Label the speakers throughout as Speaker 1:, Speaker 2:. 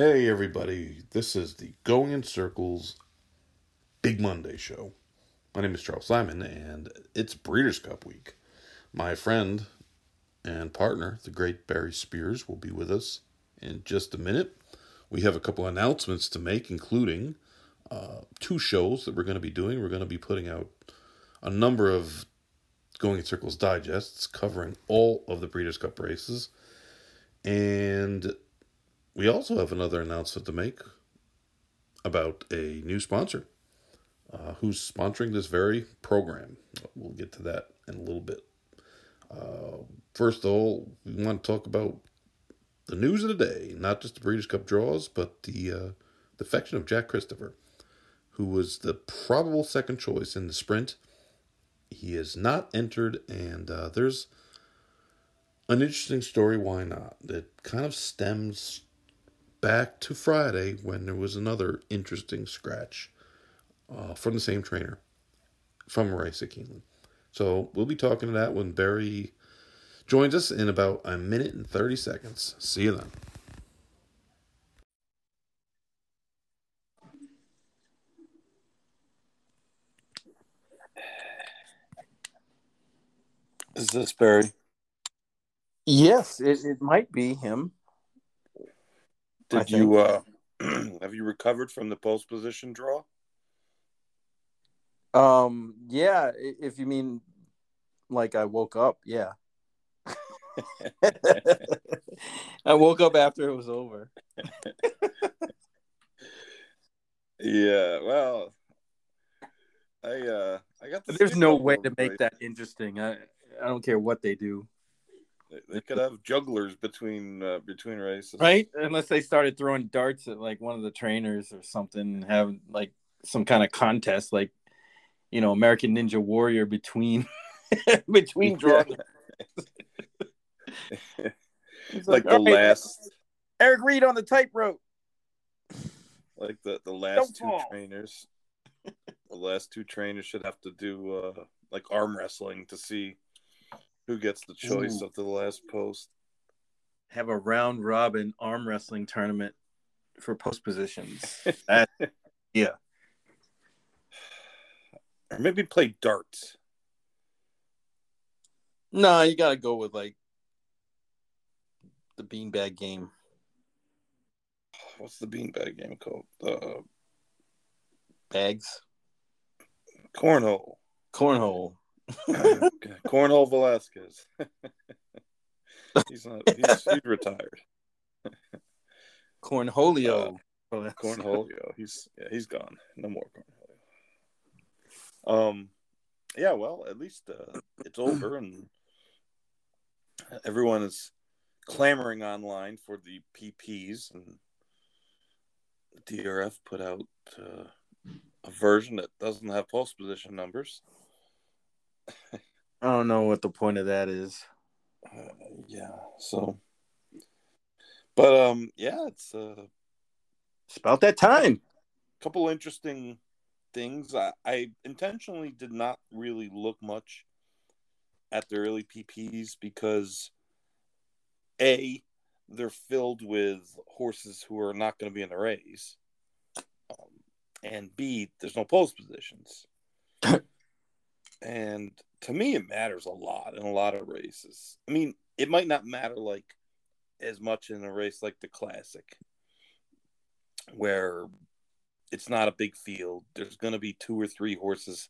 Speaker 1: Hey, everybody, this is the Going in Circles Big Monday show. My name is Charles Simon, and it's Breeders' Cup week. My friend and partner, the great Barry Spears, will be with us in just a minute. We have a couple announcements to make, including uh, two shows that we're going to be doing. We're going to be putting out a number of Going in Circles digests covering all of the Breeders' Cup races. And we also have another announcement to make about a new sponsor uh, who's sponsoring this very program. We'll get to that in a little bit. Uh, first of all, we want to talk about the news of the day, not just the Breeders' Cup draws, but the uh, defection of Jack Christopher, who was the probable second choice in the sprint. He is not entered, and uh, there's an interesting story. Why not? It kind of stems back to Friday when there was another interesting scratch uh, from the same trainer from race at Keeneland. So we'll be talking to that when Barry joins us in about a minute and 30 seconds. See you then.
Speaker 2: Is this Barry?
Speaker 3: Yes, it, it might be him. I
Speaker 2: Did you uh have you recovered from the post position draw?
Speaker 3: Um, yeah, if you mean like I woke up, yeah. I woke up after it was over.
Speaker 2: Yeah, well, I uh I got the.
Speaker 3: There's no way to
Speaker 2: the
Speaker 3: make
Speaker 2: place.
Speaker 3: that interesting. I I don't care what they do,
Speaker 2: They, could have jugglers between uh, between races,
Speaker 3: right? Unless they started throwing darts at like one of the trainers or something, and have like some kind of contest, like you know, American Ninja Warrior between between draws. It's
Speaker 2: like the
Speaker 3: right,
Speaker 2: last,
Speaker 3: Eric Reed on the tightrope.
Speaker 2: like the the last two
Speaker 3: fall.
Speaker 2: trainers. the last two trainers should have to do uh like arm wrestling to see who gets the choice
Speaker 3: Ooh.
Speaker 2: of the last post.
Speaker 3: have a round robin arm wrestling tournament for post positions. That, yeah.
Speaker 2: Or maybe play darts.
Speaker 3: No, you got to go with like the beanbag game.
Speaker 2: What's the beanbag game called? Uh,
Speaker 3: Bags.
Speaker 2: cornhole.
Speaker 3: Cornhole.
Speaker 2: Cornhole Velasquez. he's not. He's, he's retired.
Speaker 3: Cornholio. Oh,
Speaker 2: Cornholio. He's yeah. He's gone. No more cornholio. Um. Yeah. Well, at least uh, it's over, and everyone is clamoring online for the PPs, and DRF put out uh, a version that doesn't have post position numbers.
Speaker 3: I don't know what the point of that is.
Speaker 2: Uh, yeah. So, but um, yeah, it's uh,
Speaker 3: It's about that time.
Speaker 2: A couple interesting things. I, I intentionally did not really look much at the early PPs because a they're filled with horses who are not going to be in the race, um, and b there's no post positions. and to me, it matters a lot in a lot of races. I mean, it might not matter like as much in a race like the Classic, where it's not a big field. There's going to be two or three horses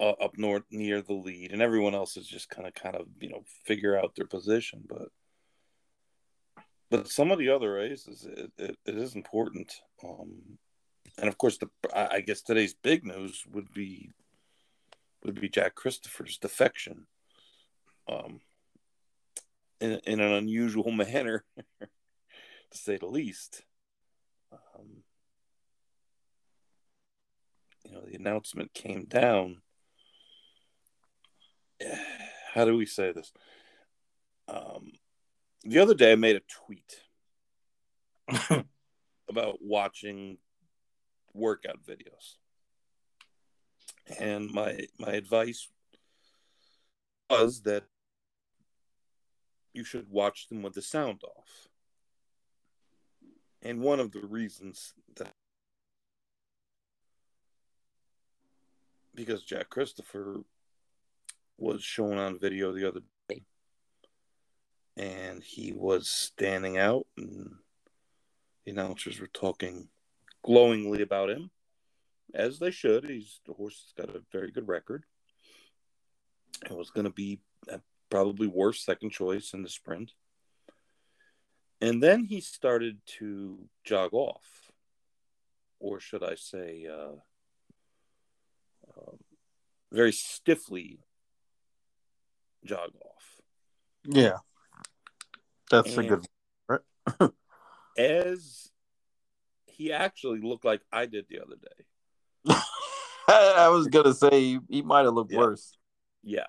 Speaker 2: uh, up north near the lead, and everyone else is just kind of, kind of, you know, figure out their position. But, but some of the other races, it, it, it is important. Um, and of course, the I I guess today's big news would be would be Jack Christopher's defection, um, in in an unusual manner, to say the least. Um, you know, the announcement came down. How do we say this? Um, the other day, I made a tweet about watching workout videos, and my my advice was that you should watch them with the sound off. And one of the reasons that because Jack Christopher was shown on video the other day and he was standing out and the announcers were talking glowingly about him as they should he's the horse has got a very good record it was going to be probably worst second choice in the sprint and then he started to jog off or should i say uh, um, very stiffly jog off.
Speaker 3: Yeah, that's and a good.
Speaker 2: Right? as he actually looked like I did the other day.
Speaker 3: I was gonna say he, might have looked
Speaker 2: yeah.
Speaker 3: worse.
Speaker 2: Yeah,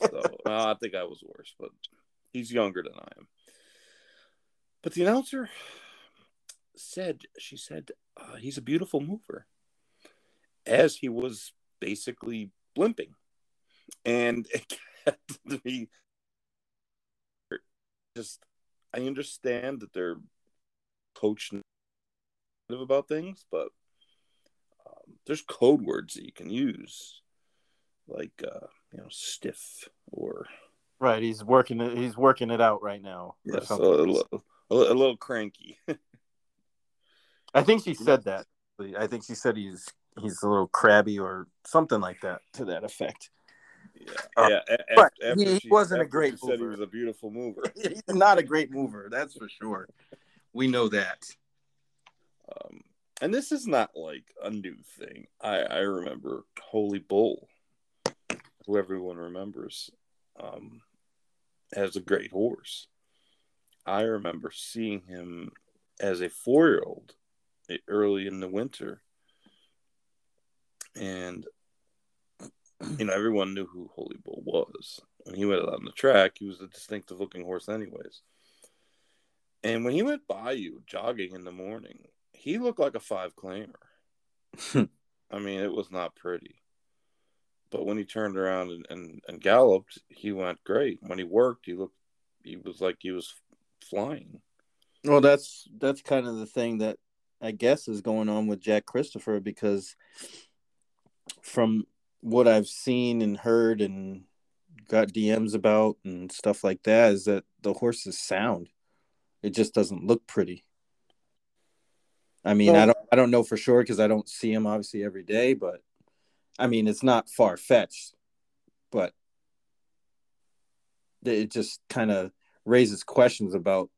Speaker 2: so I think I was worse, but he's younger than I am. But the announcer said, she said, uh, he's a beautiful mover. As he was basically blimping. And it to be just, I understand that they're coaching about things, but um, there's code words that you can use, like, uh, you know, stiff or.
Speaker 3: Right, he's working it. He's working it out right now.
Speaker 2: Yeah, so a, little, a little cranky.
Speaker 3: I think she said that. I think she said he's he's a little crabby or something like that to that effect.
Speaker 2: Yeah, uh, yeah.
Speaker 3: but he, she, wasn't a great mover.
Speaker 2: Said he was a beautiful mover.
Speaker 3: he's not a great mover, that's for sure. We know that.
Speaker 2: Um, and this is not like a new thing. I I remember Holy Bull, who everyone remembers, um, as a great horse. I remember seeing him as a four year old early in the winter and you know everyone knew who Holy Bull was. When he went out on the track, he was a distinctive looking horse, anyways. And when he went by you jogging in the morning, he looked like a five claimer. I mean, it was not pretty. But when he turned around and, and, and galloped, he went great. When he worked, he looked he was like he was flying.
Speaker 3: Well, that's that's kind of the thing that I guess is going on with Jack Christopher because from what I've seen and heard and got DMs about and stuff like that is that the horse is sound. It just doesn't look pretty. I mean, well, I don't I don't know for sure because I don't see him obviously every day, but I mean it's not far fetched, but it just kind of raises questions about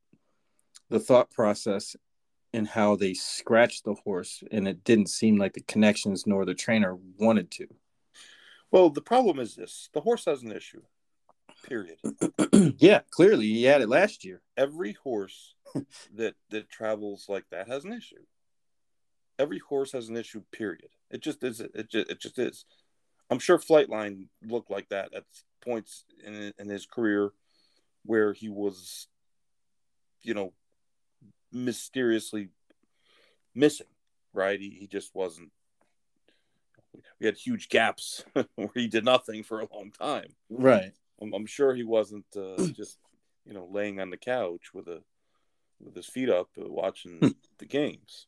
Speaker 3: the thought process and how they scratched the horse, and it didn't seem like the connections nor the trainer wanted to.
Speaker 2: Well, the problem is this: the horse has an issue. Period.
Speaker 3: yeah, clearly he had it last year.
Speaker 2: Every horse that that travels like that has an issue. Every horse has an issue. Period. It just is. It just, it just is. I'm sure Flightline looked like that at points in in his career where he was, you know, mysteriously missing, right? He, he just wasn't. We had huge gaps where he did nothing for a long time.
Speaker 3: Right.
Speaker 2: I'm, I'm sure he wasn't uh, just, you know, laying on the couch with a with his feet up uh, watching hmm. the games.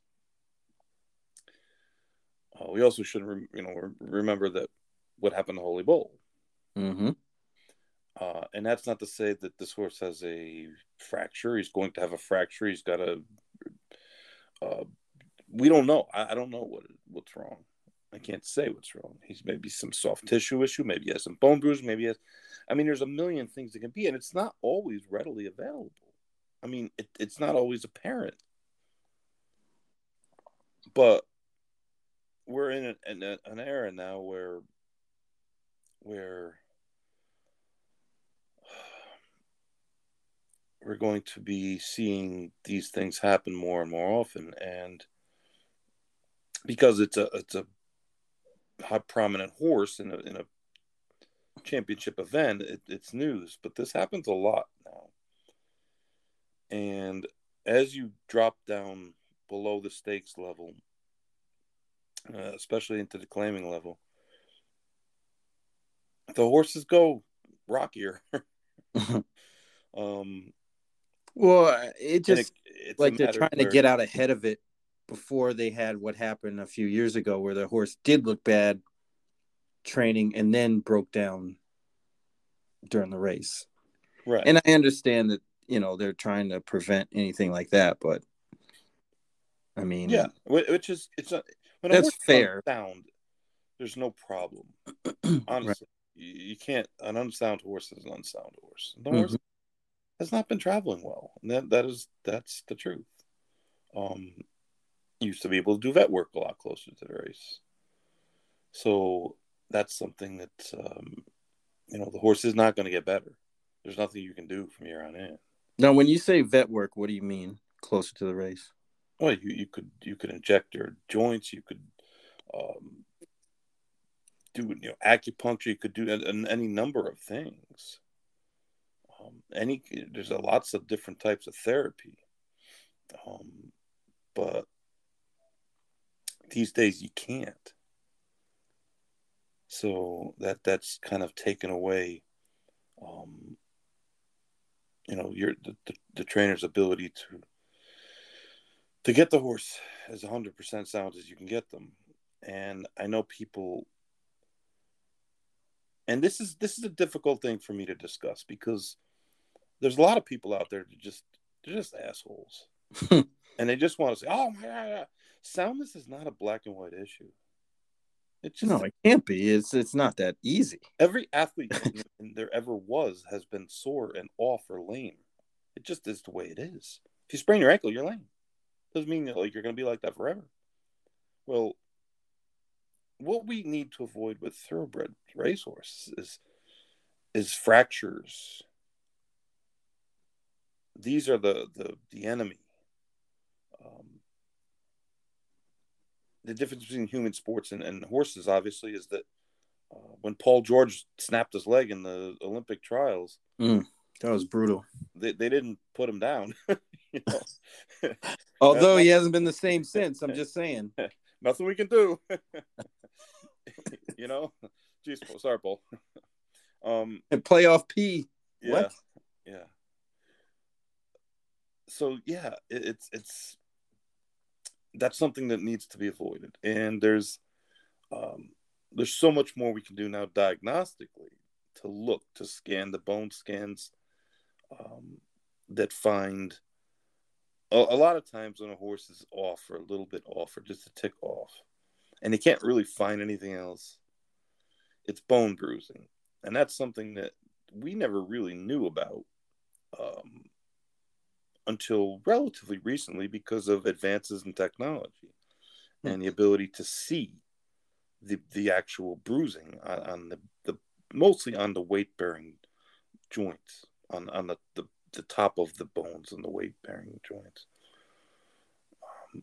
Speaker 2: Uh, we also should, re- you know, re- remember that what happened to Holy Bull.
Speaker 3: Mm-hmm.
Speaker 2: Uh, and that's not to say that this horse has a fracture. He's going to have a fracture. He's got a. Uh, we don't know. I, I, don't know what what's wrong. I can't say what's wrong. He's maybe some soft tissue issue. Maybe he has some bone bruise. Maybe he has. I mean, there's a million things that can be, and it's not always readily available. I mean, it, it's not always apparent. But we're in, a, in an era now where where we're going to be seeing these things happen more and more often. And because it's a it's a high prominent horse in a in a championship event it, it's news. But this happens a lot now. And as you drop down below the stakes level uh, especially into the claiming level the horses go rockier um
Speaker 3: Well, it just
Speaker 2: it- it's
Speaker 3: like they're trying to get out ahead of it before they had what happened a few years ago where the horse did look bad training and then broke down during the race.
Speaker 2: right.
Speaker 3: And I understand that, you know, they're trying to prevent anything like that, but I mean,
Speaker 2: yeah, which is it's when
Speaker 3: That's fair.
Speaker 2: Sound, there's no problem. Honestly, you, you can't. An unsound horse is an unsound horse. The horse has not been traveling well, and that that is that's the truth. Um, used to be able to do vet work a lot closer to the race, so that's something that um, you know the horse is not going to get better. There's nothing you can do from here on in.
Speaker 3: Now, when you say vet work, what do you mean closer to the race?
Speaker 2: Well, you, you could you could inject their joints. You could um, do you know acupuncture. You could do an, an- any number of things. Um, any there's a lots of different types of therapy, um, but these days you can't. So that that's kind of taken away, um, you know, your the, the, the trainer's ability to to get the horse as 100% sound as you can get them. And i know people and this is this is a difficult thing for me to discuss because there's a lot of people out there that just they're just assholes. And they just want to say oh my god soundness is not a black and white issue. It's just
Speaker 3: No, it can't be. It's it's not that easy.
Speaker 2: every athlete in- there ever was has been sore and off or lame. It just is the way it is. If you sprain your ankle you're lame doesn't mean that like you're going to be like that forever. Well what we need to avoid with thoroughbred racehorses is is fractures. These are the the, the enemy. Um, the difference between human sports and, and horses obviously is that uh, when paul george snapped his leg in the olympic trials
Speaker 3: That was brutal.
Speaker 2: they, they didn't put him down you know
Speaker 3: Although he hasn't been the same since. I'm just saying.
Speaker 2: nothing we can do. you know, Paul- sorry, Paul. um,
Speaker 3: And playoff P.
Speaker 2: yeah,
Speaker 3: What?
Speaker 2: yeah. So yeah, it, it's it's that's something that needs to be avoided, and there's um, there's so much more we can do now diagnostically to look to scan the bone scans um, that find a, lot of times when a horse is off or a little bit off or just a tick off and they can't really find anything else it's bone bruising. And that's something that we never really knew about um, until relatively recently because of advances in technology and the ability to see the the actual bruising on, on the, the mostly on the weight bearing joints on on the, the the top of the bones and the weight bearing joints. Um,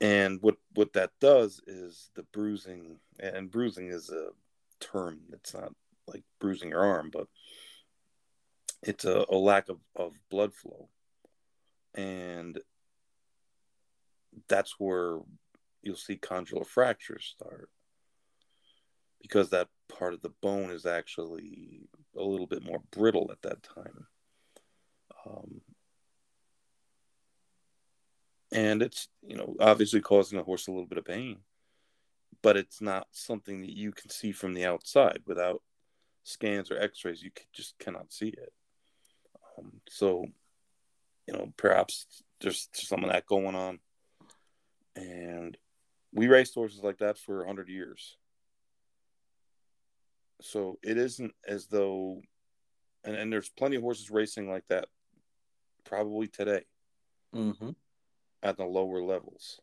Speaker 2: and what what that does is the bruising and bruising is a term it's not like bruising your arm but it's a, a lack of, of blood flow. And that's where you'll see condylar fractures start because that part of the bone is actually a little bit more brittle at that time um, and it's you know obviously causing a horse a little bit of pain but it's not something that you can see from the outside. Without scans or x-rays you just cannot see it. Um, so you know perhaps there's some of that going on. And we raced horses like that for 100 years. So it isn't as though and, and there's plenty of horses racing like that probably today
Speaker 3: Mm-hmm.
Speaker 2: at the lower levels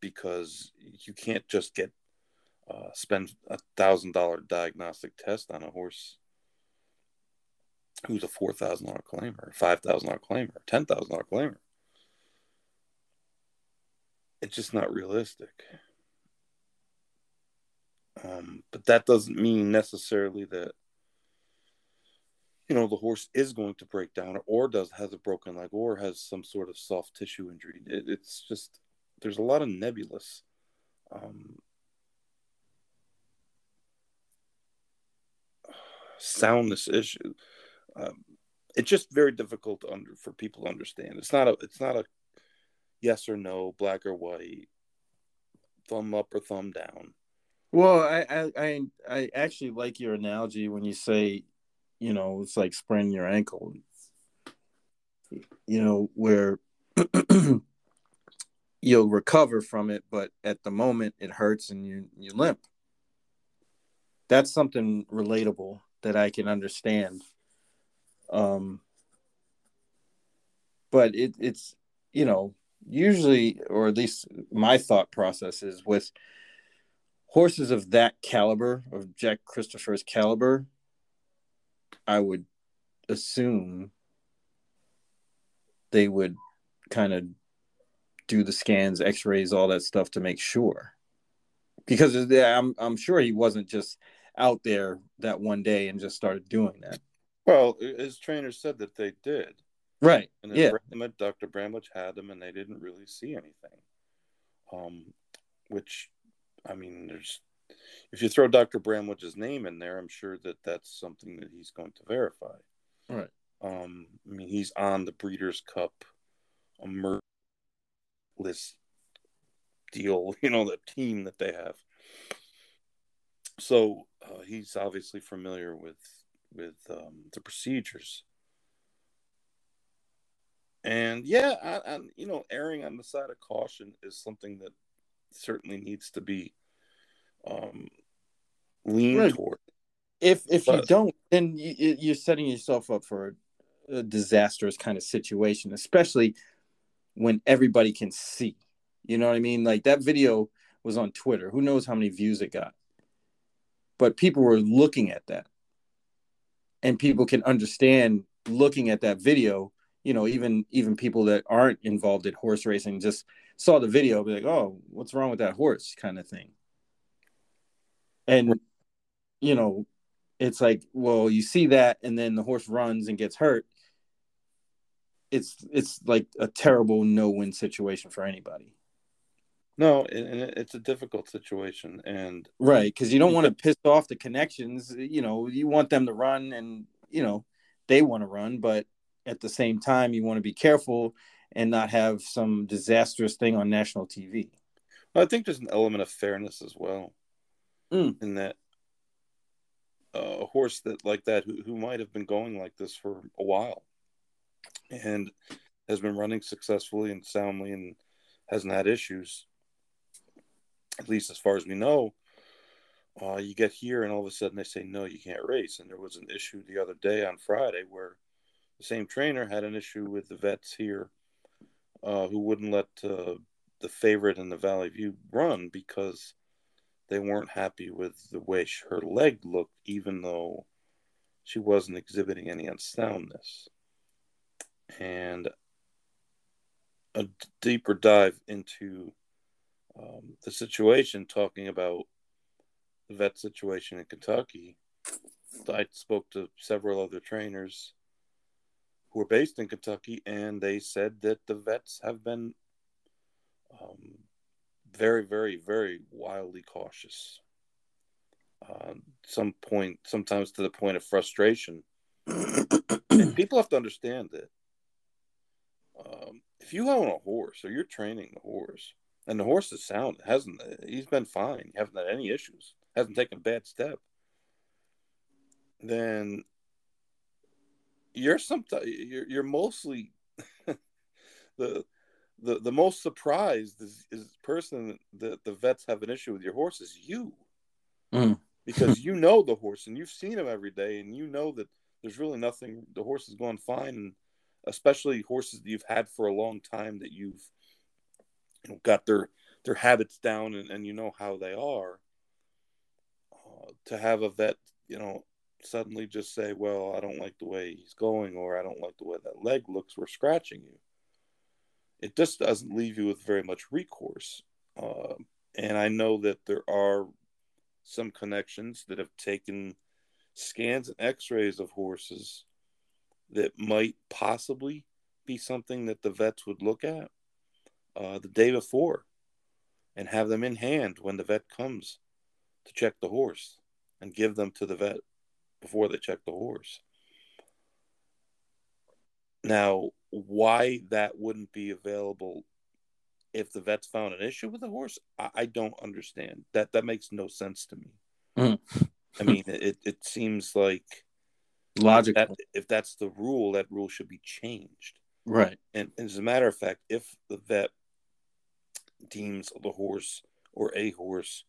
Speaker 2: because you can't just get uh, spend a thousand dollar diagnostic test on a horse who's a four thousand dollar claimer, five thousand dollar claimer, ten thousand dollar claimer. It's just not realistic. Um, but that doesn't mean necessarily that you know the horse is going to break down or does has a broken leg or has some sort of soft tissue injury it, it's just there's a lot of nebulous um, soundness issue um, it's just very difficult to under for people to understand. It's not a it's not a yes or no, black or white, thumb up or thumb down.
Speaker 3: Well, I I I, I actually like your analogy when you say, you know, it's like spraining your ankle. You know, where you'll recover from it, but at the moment it hurts and you you limp. That's something relatable that I can understand. Um, but it, it's you know usually, or at least my thought process is with horses of that caliber, of Jack Christopher's caliber, I would assume they would kind of do the scans, X-rays, all that stuff to make sure. Because I'm I'm sure he wasn't just out there that one day and just started doing that.
Speaker 2: Well, his trainer said that they did.
Speaker 3: Right.
Speaker 2: And
Speaker 3: yeah.
Speaker 2: Bramlage, Dr. Bramlage had them, and they didn't really see anything. Um, which, I mean, there's if you throw Dr. Bramlage's name in there, I'm sure that that's something that he's going to verify.
Speaker 3: Right.
Speaker 2: Um, I mean, he's on the Breeders' Cup emerge list deal, you know, the team that they have. So uh, he's obviously familiar with with um, the procedures. And yeah, I, I, you know, erring on the side of caution is something that certainly needs to be um, leaned right. toward.
Speaker 3: If if but, you don't, then you, you're setting yourself up for a disastrous kind of situation, especially when everybody can see. You know what I mean? Like that video was on Twitter. Who knows how many views it got? But people were looking at that. And people can understand looking at that video, you know, even even people that aren't involved in horse racing just saw the video, be like, oh, what's wrong with that horse kind of thing. And you know, it's like, well, you see that and then the horse runs and gets hurt it's it's like a terrible no-win situation for anybody.
Speaker 2: No, and it's a difficult situation, and
Speaker 3: right because you don't want to piss off the connections. You know, you want them to run, and you know they want to run, but at the same time, you want to be careful and not have some disastrous thing on national TV.
Speaker 2: Well, I think there's an element of fairness as well,
Speaker 3: mm.
Speaker 2: in that uh, a horse that like that who, who might have been going like this for a while and has been running successfully and soundly and hasn't had issues, at least as far as we know. Uh, you get here and all of a sudden they say, no, you can't race. And there was an issue the other day on Friday where the same trainer had an issue with the vets here uh, who wouldn't let uh, the favorite in the Valley View run because they weren't happy with the way her leg looked, even though she wasn't exhibiting any unsoundness and a deeper dive into um, the situation, talking about the vet situation in Kentucky. I spoke to several other trainers who are based in Kentucky, and they said that the vets have been um, very, very, very wildly cautious. Uh, some point, sometimes to the point of frustration. and people have to understand that um, if you own a horse or you're training the horse and the horse is sound, hasn't he's been fine, haven't had any issues, hasn't taken a bad step, then you're sometimes you're you're mostly the the the most surprised is, is person that the vets have an issue with your horse is you
Speaker 3: mm.
Speaker 2: because you know the horse and you've seen him every day and you know that there's really nothing the horse is going fine and especially horses that you've had for a long time that you've you know, got their their habits down and, and you know how they are. Uh, to have a vet, you know, suddenly just say, "Well, I don't like the way he's going," or "I don't like the way that leg looks," we're scratching you. It just doesn't leave you with very much recourse. Uh, and I know that there are some connections that have taken scans and X-rays of horses that might possibly be something that the vets would look at uh, the day before and have them in hand when the vet comes to check the horse and give them to the vet before they check the horse. Now, why that wouldn't be available if the vet's found an issue with the horse, I, I don't understand. That that makes no sense to me.
Speaker 3: Mm.
Speaker 2: I mean, it, it seems like
Speaker 3: Logical.
Speaker 2: that if that's the rule, that rule should be changed.
Speaker 3: right.
Speaker 2: And, and as a matter of fact, if the vet deems the horse or a horse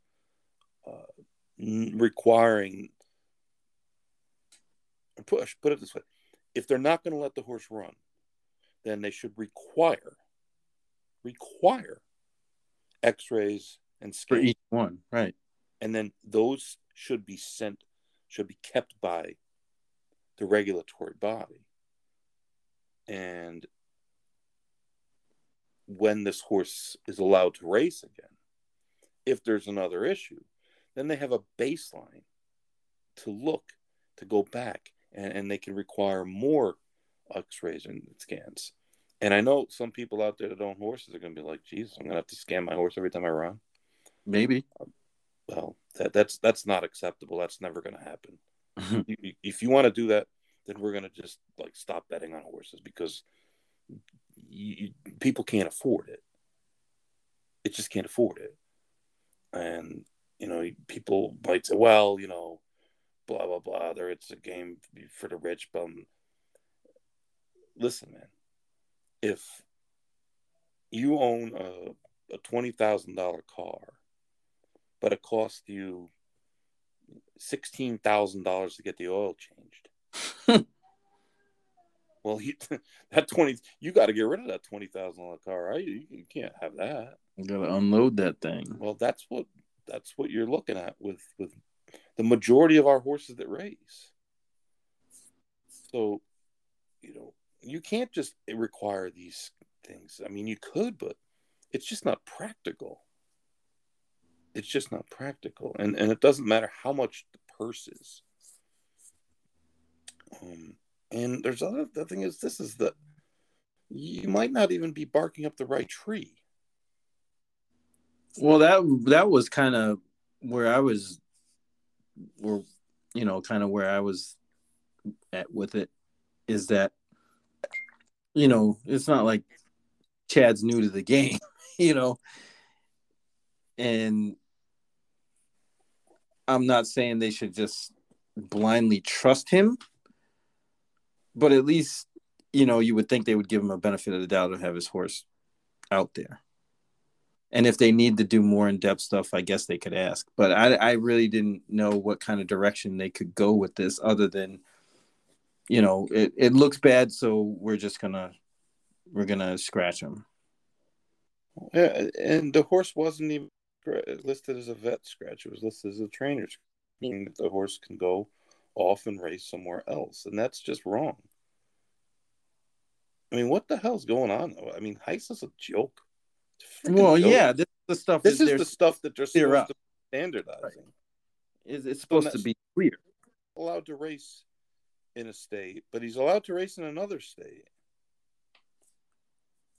Speaker 2: uh, n- requiring, push, put it this way, if they're not going to let the horse run, then they should require, require X-rays and scans.
Speaker 3: For each one. Right.
Speaker 2: and then those should be sent, should be kept by the regulatory body. And when this horse is allowed to race again, if there's another issue, then they have a baseline to look, to go back, and, and they can require more x rays and scans. And I know some people out there that own horses are going to be like, Jesus, I'm going to have to scan my horse every time I run.
Speaker 3: Maybe.
Speaker 2: Well, that, that's that's not acceptable. That's never going to happen. if you want to do that, then we're going to just like stop betting on horses because you, you, people can't afford it. It just can't afford it. And you know, people might say, "Well, you know, blah blah blah." There, it's a game for the rich. But um, listen, man, if you own a, a twenty thousand dollar car, but it costs you sixteen thousand dollars to get the oil changed. well, you, that twenty, you got to get rid of that twenty thousand dollar car, right? You, you can't have that.
Speaker 3: You gotta unload that thing.
Speaker 2: Well, that's what that's what you're looking at with with the majority of our horses that race. So, you know, you can't just require these things. I mean, you could, but it's just not practical. It's just not practical, and and it doesn't matter how much the purse is. Um, and there's other the thing is this is the you might not even be barking up the right tree.
Speaker 3: Well, that that was kind of where I was, where you know, kind of where I was at with it, is that you know it's not like Chad's new to the game, you know, and I'm not saying they should just blindly trust him, but at least you know you would think they would give him a benefit of the doubt to have his horse out there. And if they need to do more in depth stuff, I guess they could ask. But I, I really didn't know what kind of direction they could go with this, other than, you know, it, it looks bad, so we're just gonna we're gonna scratch him.
Speaker 2: Yeah, and the horse wasn't even listed as a vet scratch; it was listed as a trainer, scratch, meaning that the horse can go off and race somewhere else, and that's just wrong. I mean, what the hell's going on? I mean, HISA is a joke. A
Speaker 3: Well,
Speaker 2: joke.
Speaker 3: yeah, this is the stuff.
Speaker 2: this
Speaker 3: that
Speaker 2: is the stuff that they're supposed
Speaker 3: up.
Speaker 2: to be standardizing.
Speaker 3: is it's supposed to be clear.
Speaker 2: Allowed to race in a state, but he's allowed to race in another state.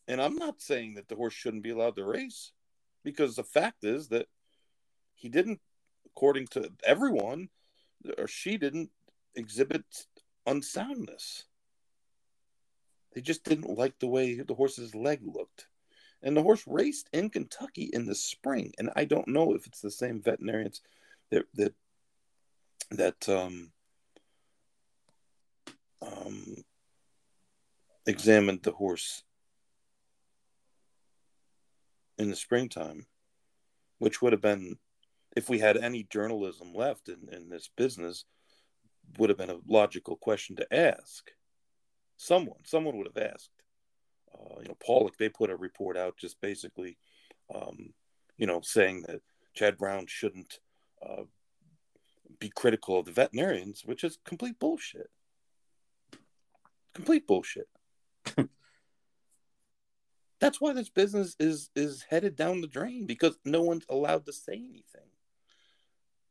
Speaker 2: And I'm not saying that the horse shouldn't be allowed to race, because the fact is that he didn't, according to everyone, or she didn't exhibit unsoundness. They just didn't like the way the horse's leg looked. And the horse raced in Kentucky in the spring, and I don't know if it's the same veterinarians that that that um, um, examined the horse in the springtime, which would have been, if we had any journalism left in, in this business, would have been a logical question to ask. Someone, someone would have asked. Uh, you know, Paulick, they put a report out just basically, um, you know, saying that Chad Brown shouldn't uh, be critical of the veterinarians, which is complete bullshit. Complete bullshit. That's why this business is is headed down the drain because no one's allowed to say anything.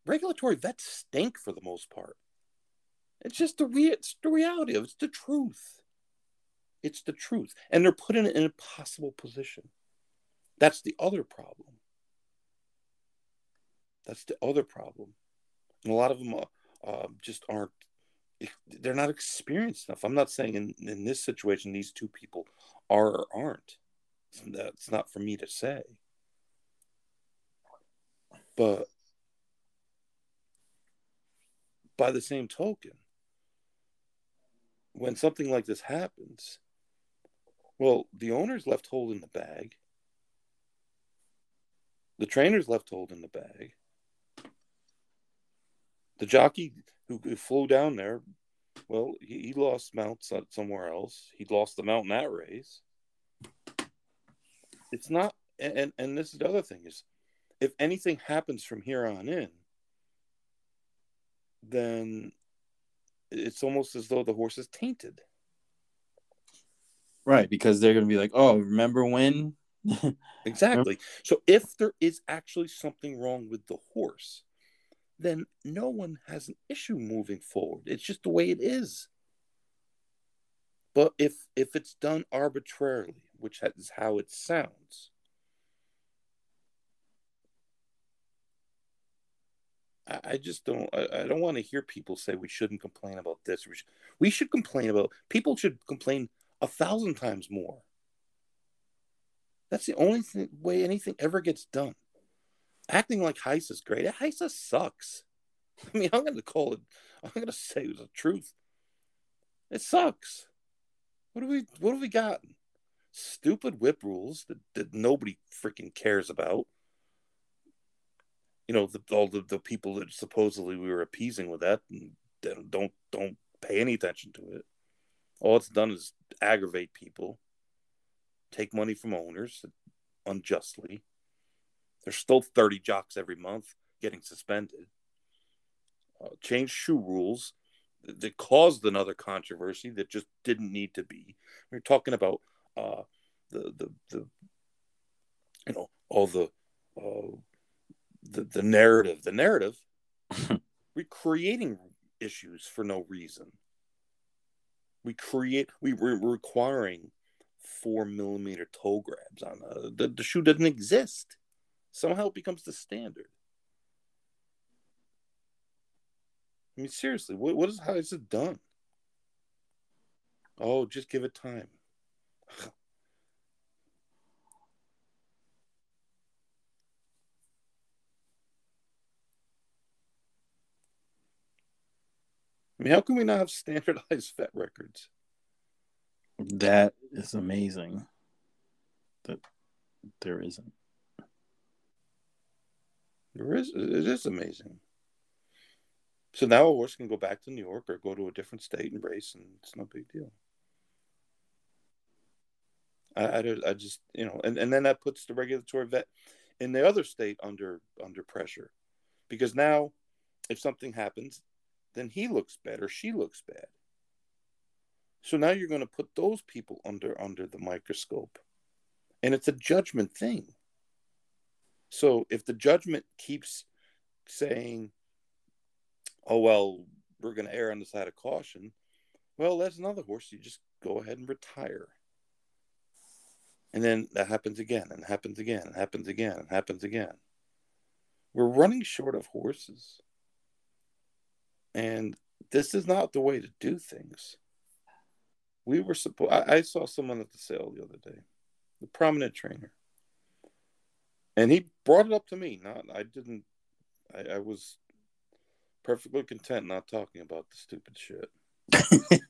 Speaker 2: Regulatory vets stink for the most part. It's just the re- it's the reality of it. It's the truth. It's the truth, and they're put in an impossible position. That's the other problem. That's the other problem. And a lot of them uh, uh, just aren't they're not experienced enough. I'm not saying in, in this situation these two people are or aren't. That's not for me to say. But by the same token, when something like this happens, well, the owner's left holding the bag. The trainer's left holding the bag. The jockey who, who flew down there, well, he, he lost mounts somewhere else. He lost the mount in that race. It's not, and and this is the other thing is, if anything happens from here on in, then it's almost as though the horse is tainted.
Speaker 3: Right, because they're going to be like, "Oh, remember when?"
Speaker 2: exactly. So if there is actually something wrong with the horse, then no one has an issue moving forward. It's just the way it is. But if if it's done arbitrarily, which is how it sounds, I, I just don't. I, I don't want to hear people say we shouldn't complain about this. We should, we should complain about. People should complain a thousand times more. That's the only thing, way anything ever gets done. Acting like HISA is great. HISA sucks. I mean, I'm going to call it. I'm going to say the truth. It sucks. What do we? What have we gotten? Stupid whip rules that, that nobody freaking cares about you know, the, all the, the people that supposedly we were appeasing with that don't don't pay any attention to it. All it's done is aggravate people, take money from owners unjustly. There's still 30 jocks every month getting suspended. Uh, change shoe rules that caused another controversy that just didn't need to be. We're talking about uh, the, the the you know all the uh, the, the narrative, the narrative, recreating issues for no reason. We create, we were requiring four millimeter toe grabs on a, the, the shoe doesn't exist. Somehow it becomes the standard. I mean, seriously, what, what is how is it done? Oh, just give it time. I mean, how can we not have standardized vet records?
Speaker 3: That is amazing. That there isn't.
Speaker 2: There is. It is amazing. So now a horse can go back to New York or go to a different state and race, and it's no big deal. I, I, I just you know, and, and then that puts the regulatory vet in the other state under under pressure, because now if something happens, then he looks bad or she looks bad. So now you're going to put those people under under the microscope. And it's a judgment thing. So if the judgment keeps saying, "Oh well, we're going to err on the side of caution," well, that's another horse. You just go ahead and retire. And then that happens again, and happens again, and happens again, and happens again. We're running short of horses. And this is not the way to do things. We were supposed, I, I saw someone at the sale the other day, the prominent trainer. And he brought it up to me. Not, I didn't, I, I was perfectly content not talking about the stupid shit.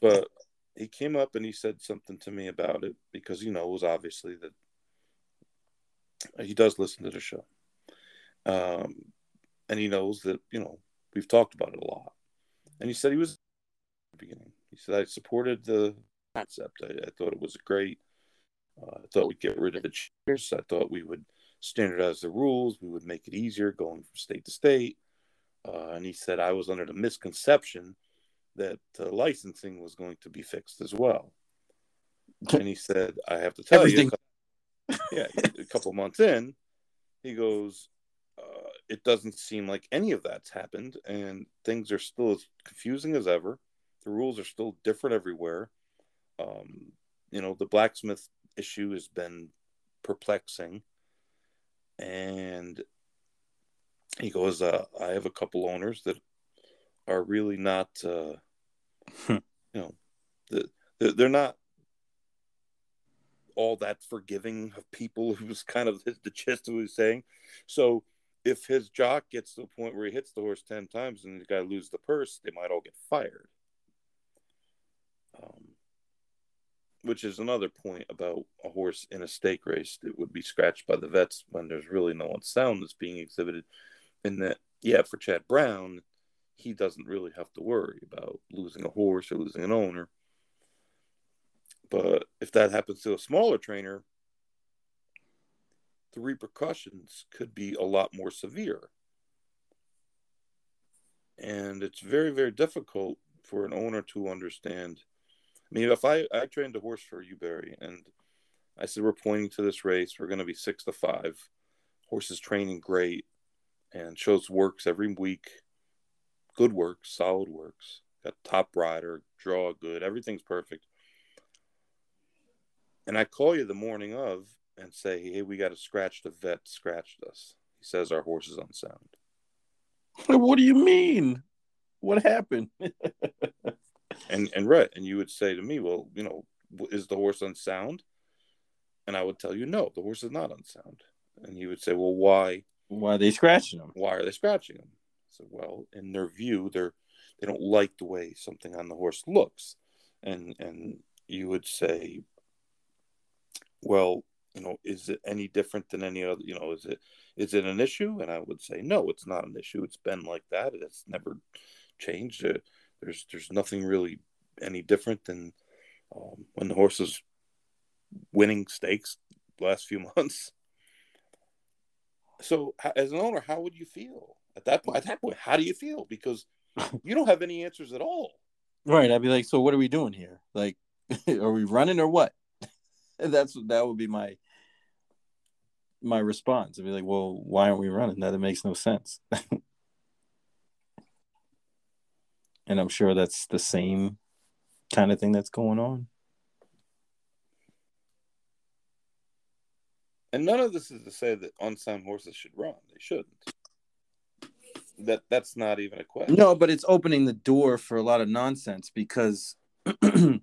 Speaker 2: but he came up and he said something to me about it because you he knows obviously that he does listen to the show. Um, and he knows that, you know, We've talked about it a lot. And he said he was beginning. He said I supported the concept. I, I thought it was great. Uh, I thought we'd get rid of the cheers. I thought we would standardize the rules. We would make it easier going from state to state. Uh, and he said I was under the misconception that uh, licensing was going to be fixed as well. And he said, I have to tell Everything. you, yeah, a couple months in, he goes, uh, it doesn't seem like any of that's happened, and things are still as confusing as ever. The rules are still different everywhere. Um, you know, the blacksmith issue has been perplexing, and he goes, uh, "I have a couple owners that are really not uh, you know, the, they're not all that forgiving of people. Who was kind of the gist of what he was saying. So if his jock gets to the point where he hits the horse 10 times and the guy loses the purse, they might all get fired. Um, which is another point about a horse in a stake race that would be scratched by the vets when there's really no one sound that's being exhibited. In that, yeah, for Chad Brown, he doesn't really have to worry about losing a horse or losing an owner. But if that happens to a smaller trainer, the repercussions could be a lot more severe. And it's very, very difficult for an owner to understand. I mean, if I, I trained a horse for you, Barry, and I said, we're pointing to this race, we're going to be six to five. Horse is training great and shows works every week. Good works, solid works. Got top rider, draw good, everything's perfect. And I call you the morning of and say, "Hey, we got a scratch. The vet scratched us." He says our horse is unsound.
Speaker 3: What do you mean? What happened?
Speaker 2: and and right, and you would say to me, "Well, you know, is the horse unsound?" And I would tell you, "No, the horse is not unsound." And he would say, "Well, why?
Speaker 3: Why are they scratching him?
Speaker 2: Why are they scratching him?" So, well, in their view, they're they don't like the way something on the horse looks, and and you would say, well, you know, is it any different than any other? You know, is it is it an issue? And I would say no, it's not an issue. It's been like that. It's never changed. Uh, there's there's nothing really any different than um, when the horse is winning stakes last few months. So, as an owner, how would you feel at that point? At that point, how do you feel? Because you don't have any answers at all.
Speaker 3: Right. I'd be like, so what are we doing here? Like, are we running or what? that's that would be my my response. I'd be like, well, why aren't we running? That it makes no sense. And I'm sure that's the same kind of thing that's going on.
Speaker 2: And none of this is to say that unsound horses should run. They shouldn't. That that's not even a question.
Speaker 3: No, but it's opening the door for a lot of nonsense because you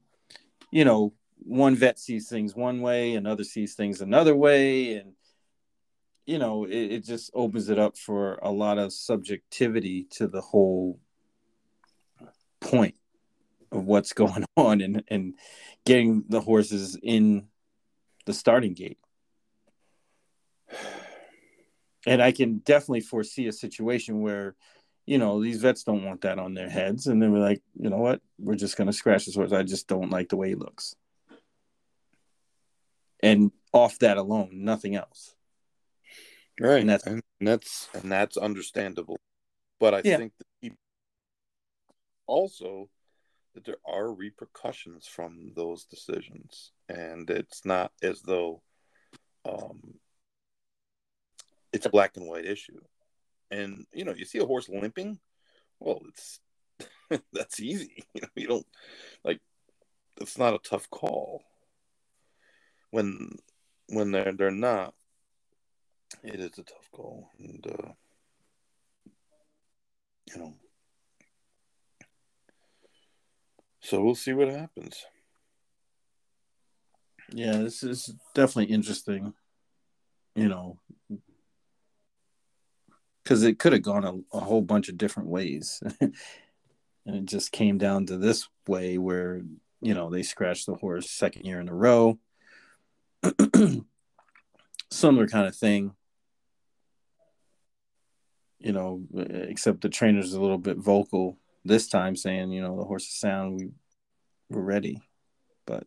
Speaker 3: know, one vet sees things one way, another sees things another way, and you know it, it just opens it up for a lot of subjectivity to the whole point of what's going on and and getting the horses in the starting gate. And I can definitely foresee a situation where, you know, these vets don't want that on their heads. And then we're like, you know what? We're just going to scratch this horse. I just don't like the way he looks and off that alone, nothing else.
Speaker 2: Right, and that's and that's, and that's understandable. But I yeah. think that also that there are repercussions from those decisions, and it's not as though um, it's a black and white issue. And you know, you see a horse limping, well, it's that's easy. You know, you don't like it's not a tough call when when they're they're not, it is a tough call, and uh, you know, so we'll see what happens.
Speaker 3: Yeah, this is definitely interesting. You know, because it could have gone a, a, whole bunch of different ways, and it just came down to this way where you know they scratched the horse second year in a row similar kind of thing. You know, except the trainer's a little bit vocal this time, saying, you know, the horse is sound, we we're ready. But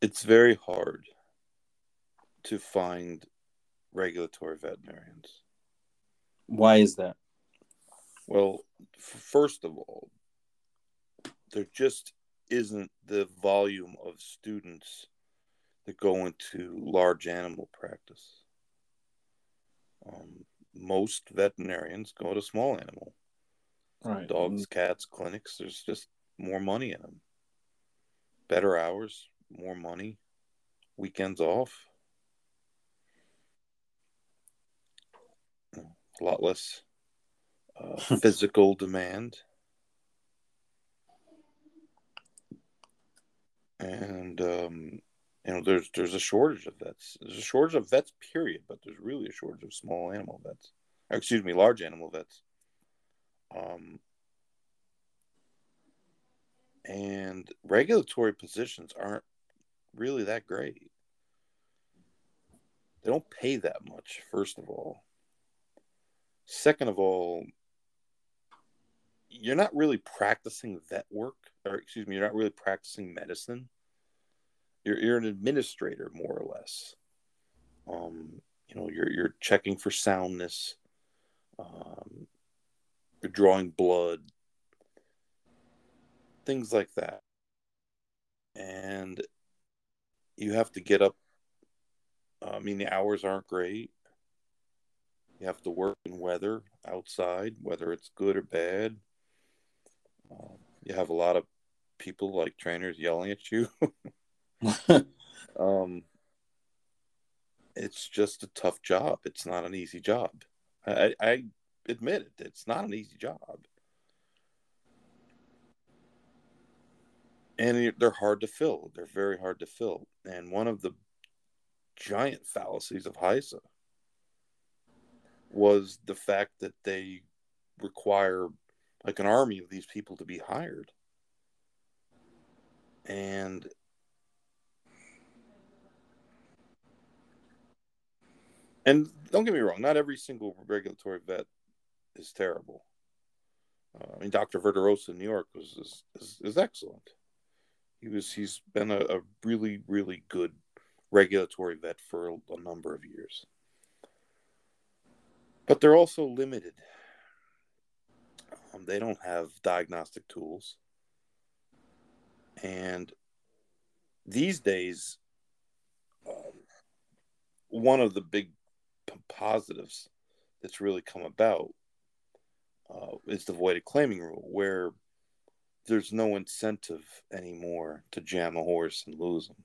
Speaker 2: it's very hard to find regulatory veterinarians.
Speaker 3: Why is that?
Speaker 2: Well, first of all, there just isn't the volume of students that go into large animal practice. Um, most veterinarians go to small animal,
Speaker 3: right?
Speaker 2: Dogs, cats, clinics. There's just more money in them. Better hours, more money, weekends off. a lot less uh, physical demand. And um, you know, there's there's a shortage of vets. There's a shortage of vets, period. But there's really a shortage of small animal vets. Or, excuse me, large animal vets. Um, and regulatory positions aren't really that great. They don't pay that much, first of all. Second of all, you're not really practicing vet work, or excuse me, you're not really practicing medicine. You're you're an administrator more or less. Um, you know, you're you're checking for soundness. Um, you're drawing blood, things like that, and you have to get up. I mean, the hours aren't great. You have to work in weather outside, whether it's good or bad. Um, you have a lot of people like trainers yelling at you. um, it's just a tough job. It's not an easy job. I, I admit it. It's not an easy job. And they're hard to fill. They're very hard to fill. And one of the giant fallacies of HISA was the fact that they require like an army of these people to be hired. And and don't get me wrong, not every single regulatory vet is terrible. Uh, I mean, Dr. Verderosa in New York was is, is, is excellent. He was he's been a, a, really really good regulatory vet for a, a number of years, but they're also limited. Um, they don't have diagnostic tools, and these days, um, one of the big positives that's really come about uh, is the voided claiming rule, where there's no incentive anymore to jam a horse and lose him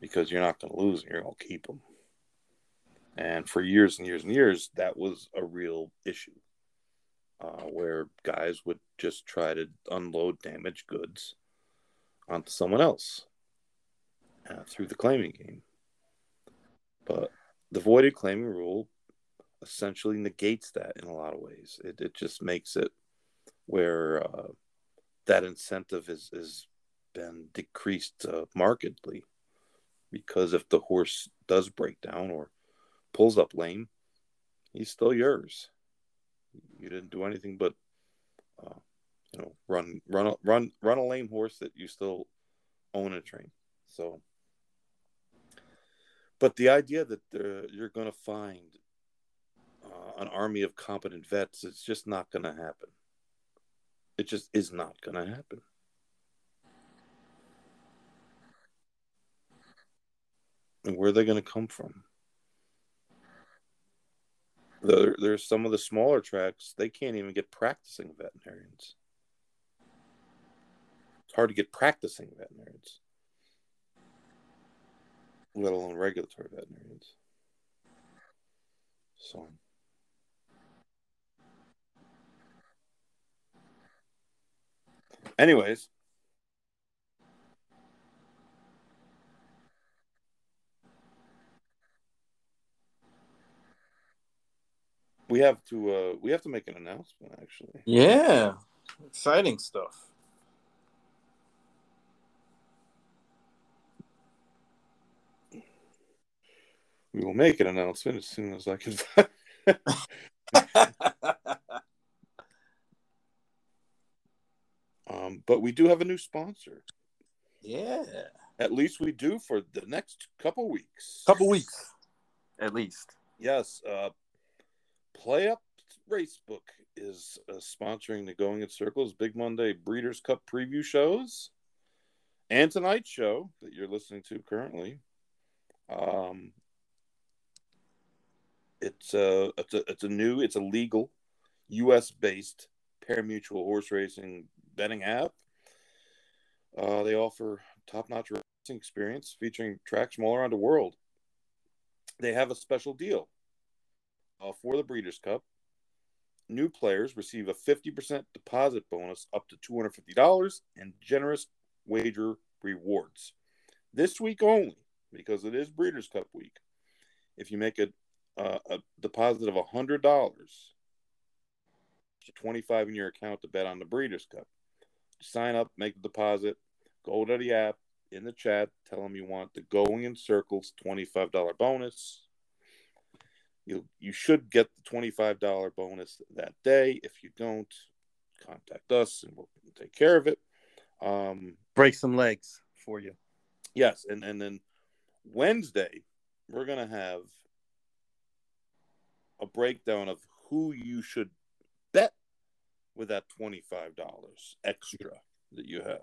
Speaker 2: because you're not going to lose him, you're going to keep him. And for years and years and years, that was a real issue uh, where guys would just try to unload damaged goods onto someone else uh, through the claiming game. But the voided claiming rule essentially negates that in a lot of ways. It, it just makes it where uh, that incentive is is been decreased uh, markedly because if the horse does break down or pulls up lame, he's still yours. You didn't do anything but uh, you know run run run run a lame horse that you still own and train. So, but the idea that you're going to find uh, an army of competent vets, it's just not going to happen. It just is not going to happen. And where are they going to come from? There, there's some of the smaller tracks, they can't even get practicing veterinarians. It's hard to get practicing veterinarians, let alone regulatory veterinarians. So. Anyways, we have to uh we have to make an announcement actually.
Speaker 3: Yeah. Exciting stuff.
Speaker 2: We will make an announcement as soon as I can Um, but we do have a new sponsor.
Speaker 3: Yeah.
Speaker 2: At least we do for the next couple weeks.
Speaker 3: Couple weeks, at least.
Speaker 2: Yes. Uh, PlayUp Racebook is uh, sponsoring the Going in Circles Big Monday Breeders' Cup preview shows and tonight's show that you're listening to currently. Um, it's a it's a it's a new it's a legal U.S. based pari-mutuel horse racing betting app. Uh, they offer top notch racing experience featuring tracks from all around the world. They have a special deal uh, for the Breeders' Cup. New players receive a 50% deposit bonus up to $250 and generous wager rewards. This week only, because it is Breeders' Cup week. If you make a, uh, a deposit of $100, 25 in your account to bet on the Breeders' Cup. Sign up, make the deposit, go to the app, in the chat, tell them you want the Going in Circles $25 bonus. You you should get the $25 bonus that day. If you don't, contact us and we'll take care of it. Um,
Speaker 3: Break some legs for you.
Speaker 2: yes, and, and then Wednesday, we're going to have a breakdown of who you should bet with that $25 extra that you have.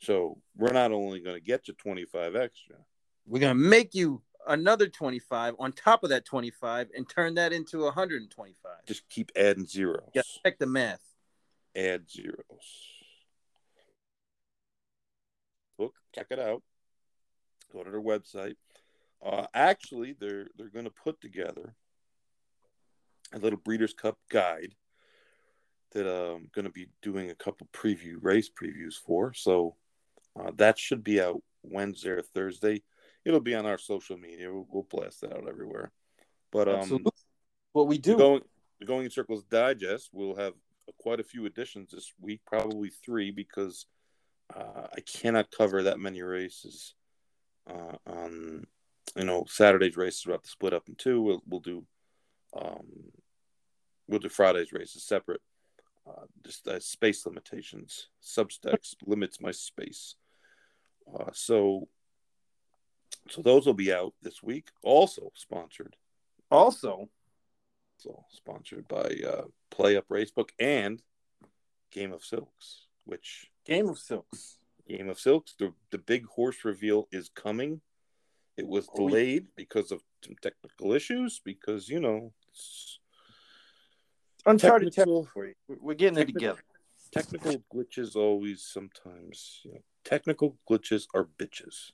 Speaker 2: So we're not only going to get you 25 extra.
Speaker 3: We're gonna make you another 25 on top of that 25 and turn that into 125.
Speaker 2: Just keep adding zeros.
Speaker 3: Yeah, check the math.
Speaker 2: Add zeros. Look, check it out. Go to their website. Uh, actually, they're they're going to put together a little Breeders' Cup guide that I'm going to be doing a couple preview race previews for. So uh, that should be out Wednesday or Thursday. It'll be on our social media. We'll, we'll blast that out everywhere. But um,
Speaker 3: Absolutely. What we do.
Speaker 2: going the going in circles digest we'll have quite a few additions this week, probably three, because uh, I cannot cover that many races uh, on you know Saturday's races. We'll have to split up in two. We'll we'll do um, we'll do Friday's races separate. Uh, just uh, space limitations. Substacks limits my space. Uh, so so those will be out this week. Also sponsored
Speaker 3: also,
Speaker 2: so sponsored by uh, PlayUp Racebook and Game of Silks, which
Speaker 3: Game of Silks.
Speaker 2: Game of Silks, the, the big horse reveal is coming. It was
Speaker 3: Oh, yeah.
Speaker 2: delayed because of some technical issues, because, you know, it's-
Speaker 3: Uncharted
Speaker 2: Technical-
Speaker 3: territory. We're- We're getting it together.
Speaker 2: technical glitches always sometimes, you know, technical glitches are bitches.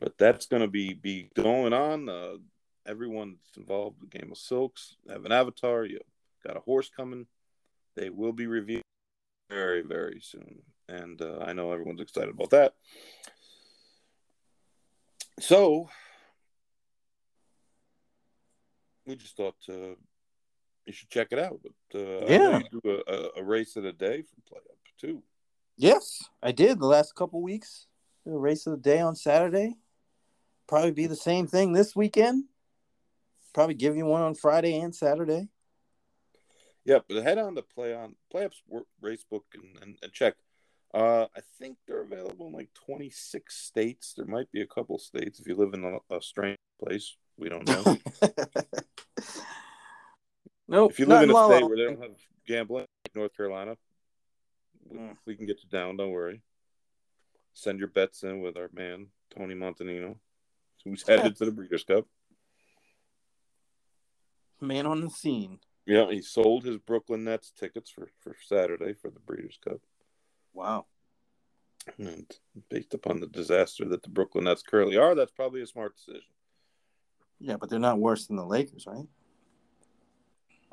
Speaker 2: But that's going to be, be going on. Uh, everyone that's involved with Game of Silks have an avatar. You got a horse coming. They will be reviewed very, very soon. And uh, I know everyone's excited about that. So, we just thought uh, you should check it out. But uh,
Speaker 3: Yeah.
Speaker 2: you do a, a, race of the day from Play Up, too.
Speaker 3: Yes, I did the last couple weeks. A race of the day on Saturday. Probably be the same thing this weekend. Probably give you one on Friday and Saturday.
Speaker 2: Yeah, but head on to play on play up racebook and, and, and check. Uh, I think they're available in like 26 states. There might be a couple states if you live in a, a strange place. We don't know.
Speaker 3: nope.
Speaker 2: if you live in a
Speaker 3: La La
Speaker 2: state where they don't have gambling, like North Carolina, we,
Speaker 3: Mm.
Speaker 2: we can get you down. Don't worry. Send your bets in with our man Tony Montanino, who's headed to the Breeders' Cup.
Speaker 3: man on the scene.
Speaker 2: Yeah, he sold his Brooklyn Nets tickets for, for Saturday for the Breeders' Cup.
Speaker 3: Wow.
Speaker 2: And based upon the disaster that the Brooklyn Nets currently are, that's probably a smart decision.
Speaker 3: Yeah, but they're not worse than the Lakers, right?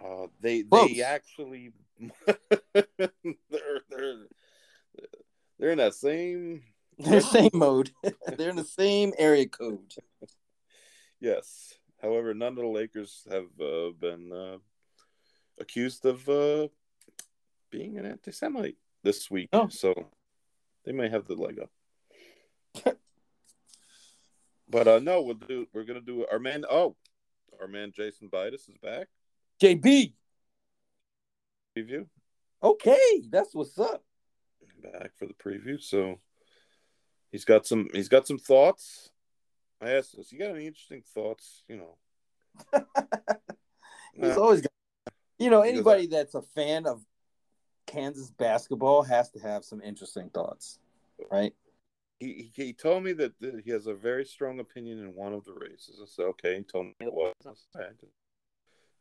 Speaker 2: Uh, they
Speaker 3: Close.
Speaker 2: they actually they're they're they're in that same
Speaker 3: They're same mode. they're in the same area code.
Speaker 2: yes. However, none of the Lakers have uh, been uh, accused of uh, being an anti-Semite this week,
Speaker 3: Oh.
Speaker 2: so they may have the leg up. but uh, no, we'll do. We're gonna do our man. Oh, our man Jason Bidas is back.
Speaker 3: JB.
Speaker 2: Preview
Speaker 3: Okay, that's what's up.
Speaker 2: back for the preview. So he's got some. He's got some thoughts. I asked us. You got any interesting thoughts? You know.
Speaker 3: He's
Speaker 2: Uh,
Speaker 3: always got, you know, anybody that's a fan of Kansas basketball has to have some interesting thoughts, right?
Speaker 2: he, he he told me that, that he has a very strong opinion in one of the races. I said, okay. He told me it was.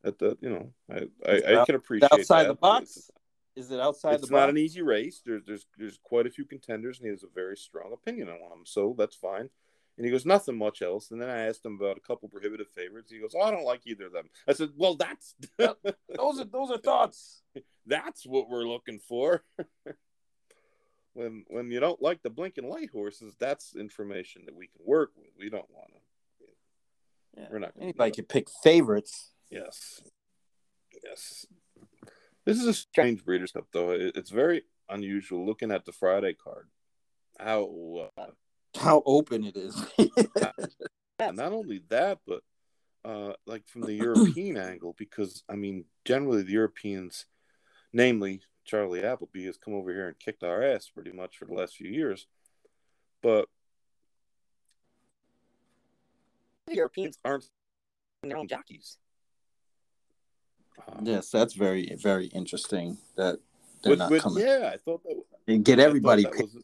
Speaker 2: That the you know I I, I can appreciate
Speaker 3: outside
Speaker 2: that.
Speaker 3: the box. Is it outside
Speaker 2: It's
Speaker 3: the
Speaker 2: not
Speaker 3: box?
Speaker 2: an easy race. There's there's there's quite a few contenders, and he has a very strong opinion on them. So that's fine. And he goes, nothing much else. And then I asked him about a couple prohibitive favorites. He goes, oh, I don't like either of them. I said, well, that's
Speaker 3: those are those are thoughts.
Speaker 2: that's what we're looking for. when when you don't like the blinking light horses, that's information that we can work with. We don't want to.
Speaker 3: Yeah. We're not. Anybody can pick favorites.
Speaker 2: Yes. Yes. This is a strange Breeders' Cup, though. It's very unusual looking at the Friday card. How uh,
Speaker 3: how open it is.
Speaker 2: not only that, but uh, like from the European angle, because I mean, generally the Europeans, namely Charlie Appleby, has come over here and kicked our ass pretty much for the last few years. But the Europeans aren't their own jockeys.
Speaker 3: Um, yes, that's very very interesting. That they're with, not with, coming.
Speaker 2: Yeah, I thought that.
Speaker 3: And get everybody. Was,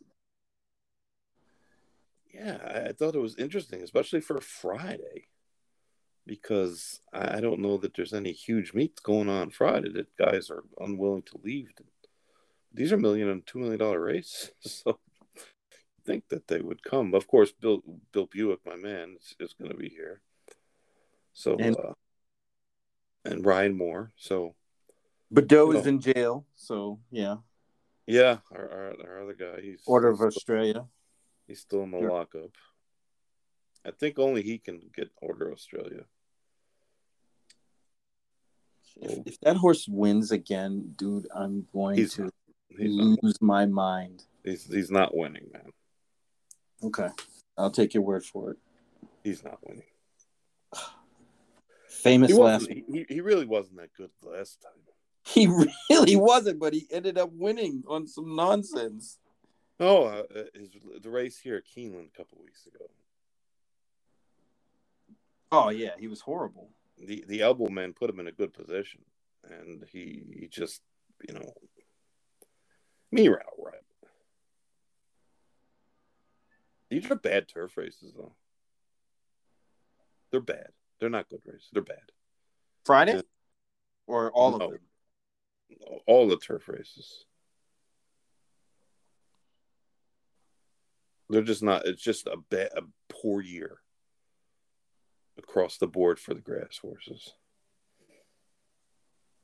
Speaker 2: yeah, I thought it was interesting, especially for Friday, because I don't know that there's any huge meets going on Friday that guys are unwilling to leave. These are million and two million dollar races, so I think that they would come. Of course, Bill Bill Buick, my man, is, is going to be here. So and, uh, and Ryan Moore. So
Speaker 3: Boudot is in jail. So yeah.
Speaker 2: Yeah, our, our, our other guy. He's
Speaker 3: Order of Australia.
Speaker 2: He's still in the sure. lockup. I think only he can get Order of Australia.
Speaker 3: If, if, that horse wins again, dude, I'm going he's to not, lose not. my mind.
Speaker 2: He's he's not winning, man.
Speaker 3: Okay, I'll take your word for it.
Speaker 2: He's not winning.
Speaker 3: Famous he last.
Speaker 2: He, he really wasn't that good last time.
Speaker 3: He really wasn't, but he ended up winning on some nonsense.
Speaker 2: Oh, uh, uh, his, the race here at Keeneland a couple weeks ago.
Speaker 3: Oh yeah, he was horrible.
Speaker 2: The the elbow man put him in a good position, and he, he just you know, me ran out right. These are bad turf races, though. They're bad. They're not good races. They're bad.
Speaker 3: Friday, and, or all no, of them.
Speaker 2: All the turf races. They're just not. It's just a bad, a poor year across the board for the grass horses.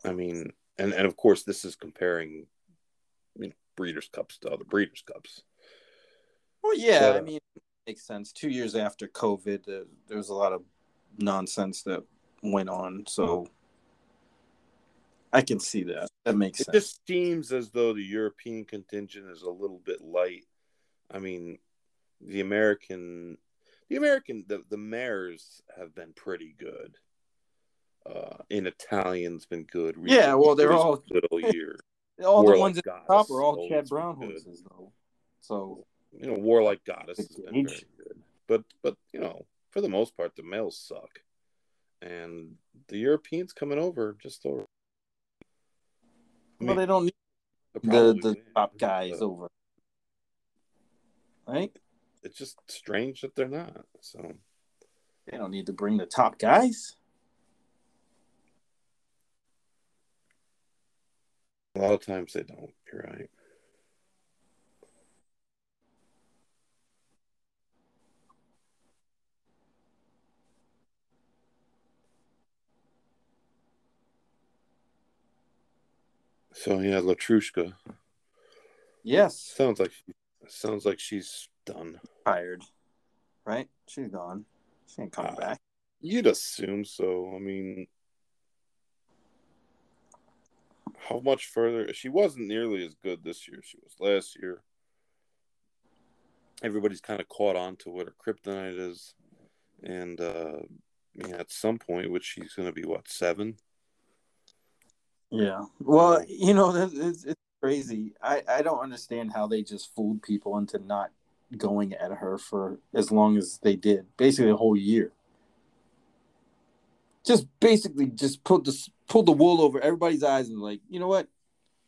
Speaker 2: I mean, and and of course, this is comparing, you know, breeders' cups to other breeders' cups.
Speaker 3: Well, yeah, but, I mean, it makes sense. Two years after COVID, uh, there was a lot of nonsense that went on, so I can see that. That makes
Speaker 2: it
Speaker 3: sense. It
Speaker 2: just seems as though the European contingent is a little bit light. I mean, the American, the American, the the mares have been pretty good. Uh, in Italian's been good.
Speaker 3: Yeah, well, they're all
Speaker 2: all year.
Speaker 3: all Warlike the ones at the top are all Chad Brown horses, though. So
Speaker 2: you know, War Like Goddess has been very good, but but you know, for the most part, the males suck, and the Europeans coming over just over.
Speaker 3: I mean, well, they don't need the the top guys over, right?
Speaker 2: it's just strange that they're not. So
Speaker 3: they don't need to bring the top guys.
Speaker 2: A lot of times they don't. You're right. So yeah, Letruska.
Speaker 3: Yes.
Speaker 2: Sounds like sounds like she's done.
Speaker 3: Tired, right? She's gone. She ain't coming uh, back.
Speaker 2: You'd assume so. I mean, how much further? She wasn't nearly as good this year. She was last year. Everybody's kind of caught on to what her kryptonite is, and uh, yeah, at some point, which she's going to be what seven.
Speaker 3: Yeah. Well, you know, it's, it's crazy. I I don't understand how they just fooled people into not going at her for as long as they did, basically a whole year. Just basically just put the pull the wool over everybody's eyes and like, you know what?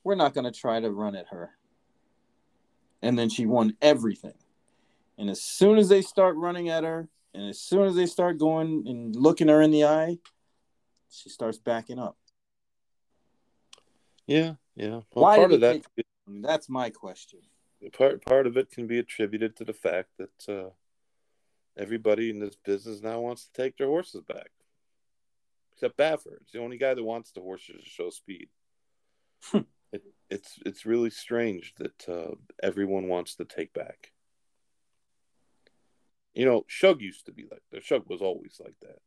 Speaker 3: We're not gonna try to run at her. And then she won everything. And as soon as they start running at her, and as soon as they start going and looking her in the eye, she starts backing up.
Speaker 2: Yeah, yeah.
Speaker 3: Well, Why part of that. That's my question
Speaker 2: part part of it can be attributed to the fact that uh, everybody in this business now wants to take their horses back. Except Baffert. It's the only guy that wants the horses to show speed. it, it's it's really strange that uh, everyone wants to take back. You know, Shug used to be like that. Shug was always like that.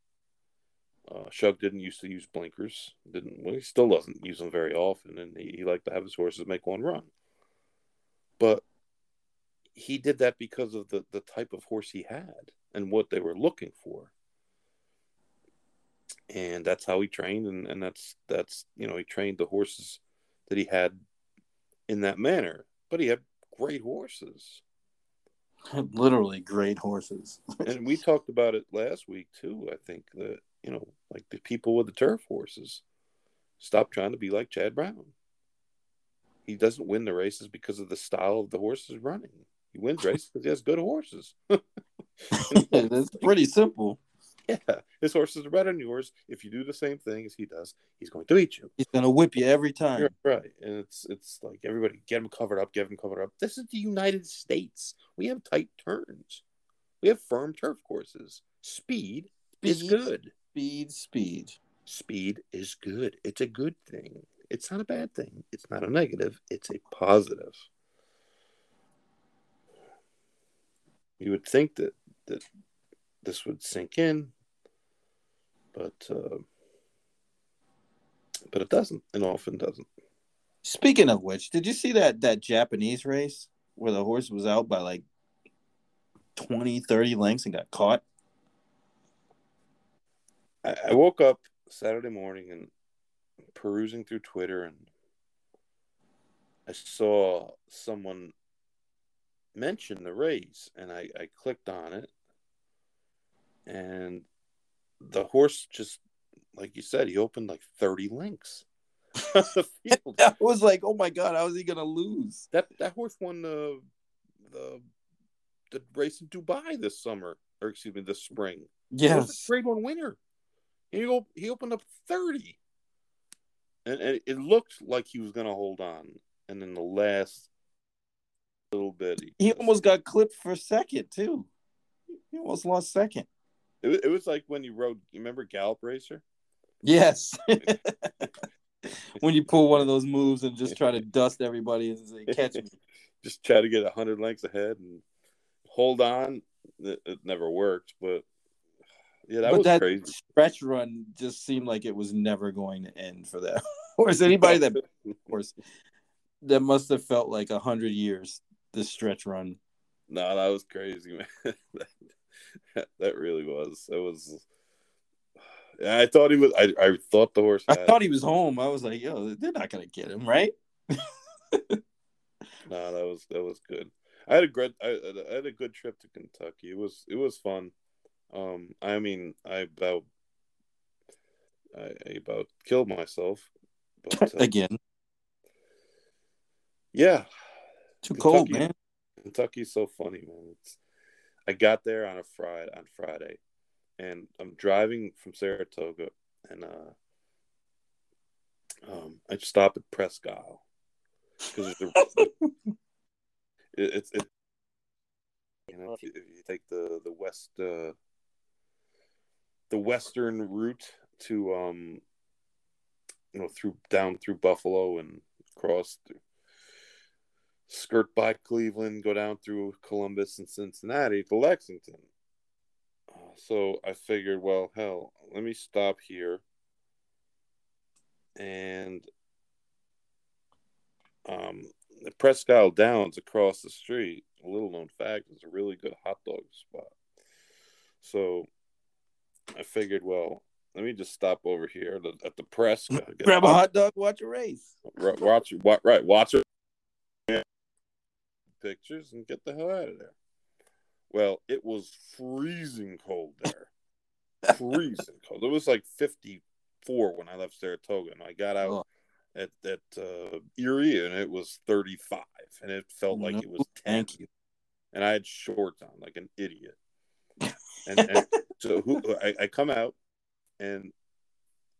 Speaker 2: Uh, Shug didn't used to use blinkers. Didn't well, he still doesn't use them very often, and he, he liked to have his horses make one run. But he did that because of the the type of horse he had and what they were looking for, and that's how he trained, and, and that's that's you know he trained the horses that he had in that manner. But he had great horses.
Speaker 3: Literally great horses.
Speaker 2: and we talked about it last week too. I think that you know, like the people with the turf horses, stop trying to be like Chad Brown. He doesn't win the races because of the style of the horses running. He wins races because he has good horses.
Speaker 3: It's pretty simple.
Speaker 2: Yeah, his horses are better than yours. If you do the same thing as he does, he's going to eat you.
Speaker 3: He's gonna whip you every time.
Speaker 2: You're right, and it's it's like everybody get him covered up, get him covered up. This is the United States. We have tight turns. We have firm turf courses. Speed, is good.
Speaker 3: Speed, speed.
Speaker 2: Speed is good. It's a good thing. It's not a bad thing. It's not a negative. It's a positive. You would think that that this would sink in, but uh, but it doesn't. and often doesn't.
Speaker 3: Speaking of which, did you see that that Japanese race where the horse was out by like 20, 30 lengths and got caught?
Speaker 2: I, I woke up Saturday morning and perusing through Twitter, and I saw someone mention the race, and I, I clicked on it, and the horse just, like you said, he opened like thirty links. on the field.
Speaker 3: I was like, oh my god, how is he gonna lose?
Speaker 2: That that horse won the the the race in Dubai this summer, or excuse me, this spring.
Speaker 3: Yes.
Speaker 2: grade one winner. He op- he opened up thirty, and, and it looked like he was going to hold on. And then the last little bit,
Speaker 3: He
Speaker 2: just-
Speaker 3: almost got clipped for second too. He almost lost second.
Speaker 2: It, wa- it was like when you rode. You remember Gallop Racer?
Speaker 3: Yes. when you pull one of those moves and just try to dust everybody and say, catch me.
Speaker 2: Just try to get hundred lengths ahead and hold on. It, it never worked, but yeah, that
Speaker 3: but
Speaker 2: was
Speaker 3: that
Speaker 2: crazy.
Speaker 3: stretch run just seemed like it was never going to end for that horse. Anybody that horse that must have felt like a hundred years. This stretch run.
Speaker 2: No, that was crazy, man. that, that really was. It was. I thought he was. I, I thought the horse.
Speaker 3: I thought he was home. I was like, yo, they're not gonna get him, right?
Speaker 2: No, that was that was good. I had a good I, I had a good trip to Kentucky. It was it was fun. Um, I mean, I about I, I about killed myself, but uh,
Speaker 3: Again,
Speaker 2: yeah,
Speaker 3: too cold, man.
Speaker 2: Kentucky's so funny, man. It's, I got there on a Friday on Friday, and I'm driving from Saratoga, and uh, um, I stop at Presque Isle because it, it's it, you know if you, if you take the the west uh, the western route to um you know through down through Buffalo and across through, skirt by Cleveland, go down through Columbus and Cincinnati to Lexington. So I figured, well, hell, let me stop here and um, the Isle Downs across the street. A little known fact is a really good hot dog spot. So I figured, well, let me just stop over here at the, at the Presque. get
Speaker 3: Grab a hot dog, watch a race.
Speaker 2: Watch wa- right watch it pictures and get the hell out of there well it was freezing cold there freezing cold it was like 54 when i left saratoga and i got out
Speaker 3: Oh.
Speaker 2: at at uh, erie and it was 35 and it felt like it was 10
Speaker 3: Thank you.
Speaker 2: and i had shorts on like an idiot and, and so who I, I come out and